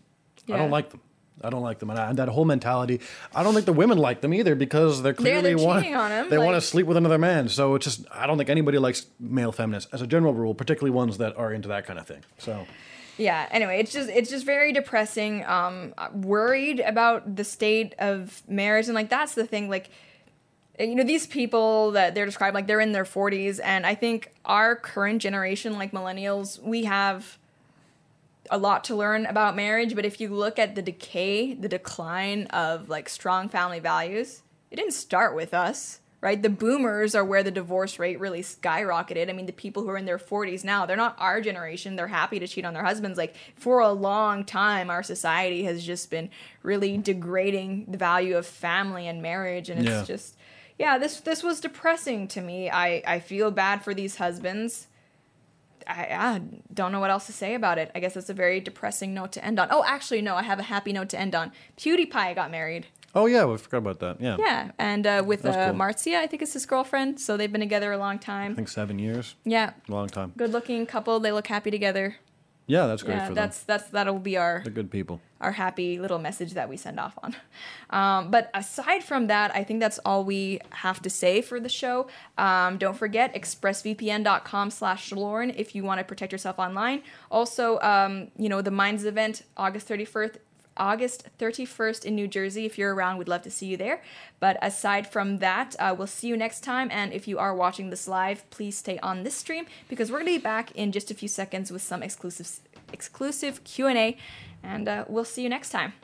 B: I don't like them. I don't like them, and, I, and that whole mentality. I don't think the women like them either because they're
A: They're-
B: clearly
A: they're
B: want
A: cheating on 'em,
B: they want to sleep with another man. So it's just, I don't think anybody likes male feminists as a general rule, particularly ones that are into that kind of thing. So
A: Yeah. Anyway, it's just it's just very depressing. Um, worried about the state of marriage, and like that's the thing. Like, you know, these people that they're described like they're in their forties, and I think our current generation, like millennials, we have a lot to learn about marriage. But if you look at the decay, the decline of like strong family values, it didn't start with us. Right, the boomers are where the divorce rate really skyrocketed. I mean, the people who are in their 40s now, they're not our generation. They're happy to cheat on their husbands. Like, for a long time, our society has just been really degrading the value of family and marriage. And it's
B: Yeah.
A: just, yeah, this this was depressing to me. I, I feel bad for these husbands. I, I don't know what else to say about it. I guess it's a very depressing note to end on. Oh, actually, no, I have a happy note to end on. PewDiePie got married.
B: Oh yeah, we forgot about that. Yeah.
A: Yeah, and uh, with uh,
B: cool.
A: Marzia, I think it's his girlfriend. So they've been together a long time.
B: I think seven years.
A: Yeah,
B: Long time.
A: good-looking couple. They look happy together.
B: Yeah, that's great
A: yeah,
B: for
A: that's that's that'll be our
B: them. They're good people.
A: our happy little message that we send off on. Um, but aside from that, I think that's all we have to say for the show. Um, don't forget expressvpn.com slash Lauren if you want to protect yourself online. Also, um, you know, the Minds event, August 31st. August 31st in New Jersey. If you're around, we'd love to see you there. But aside from that, uh, we'll see you next time. And if you are watching this live, please stay on this stream because we're going to be back in just a few seconds with some exclusive exclusive Q&A. And uh, we'll see you next time.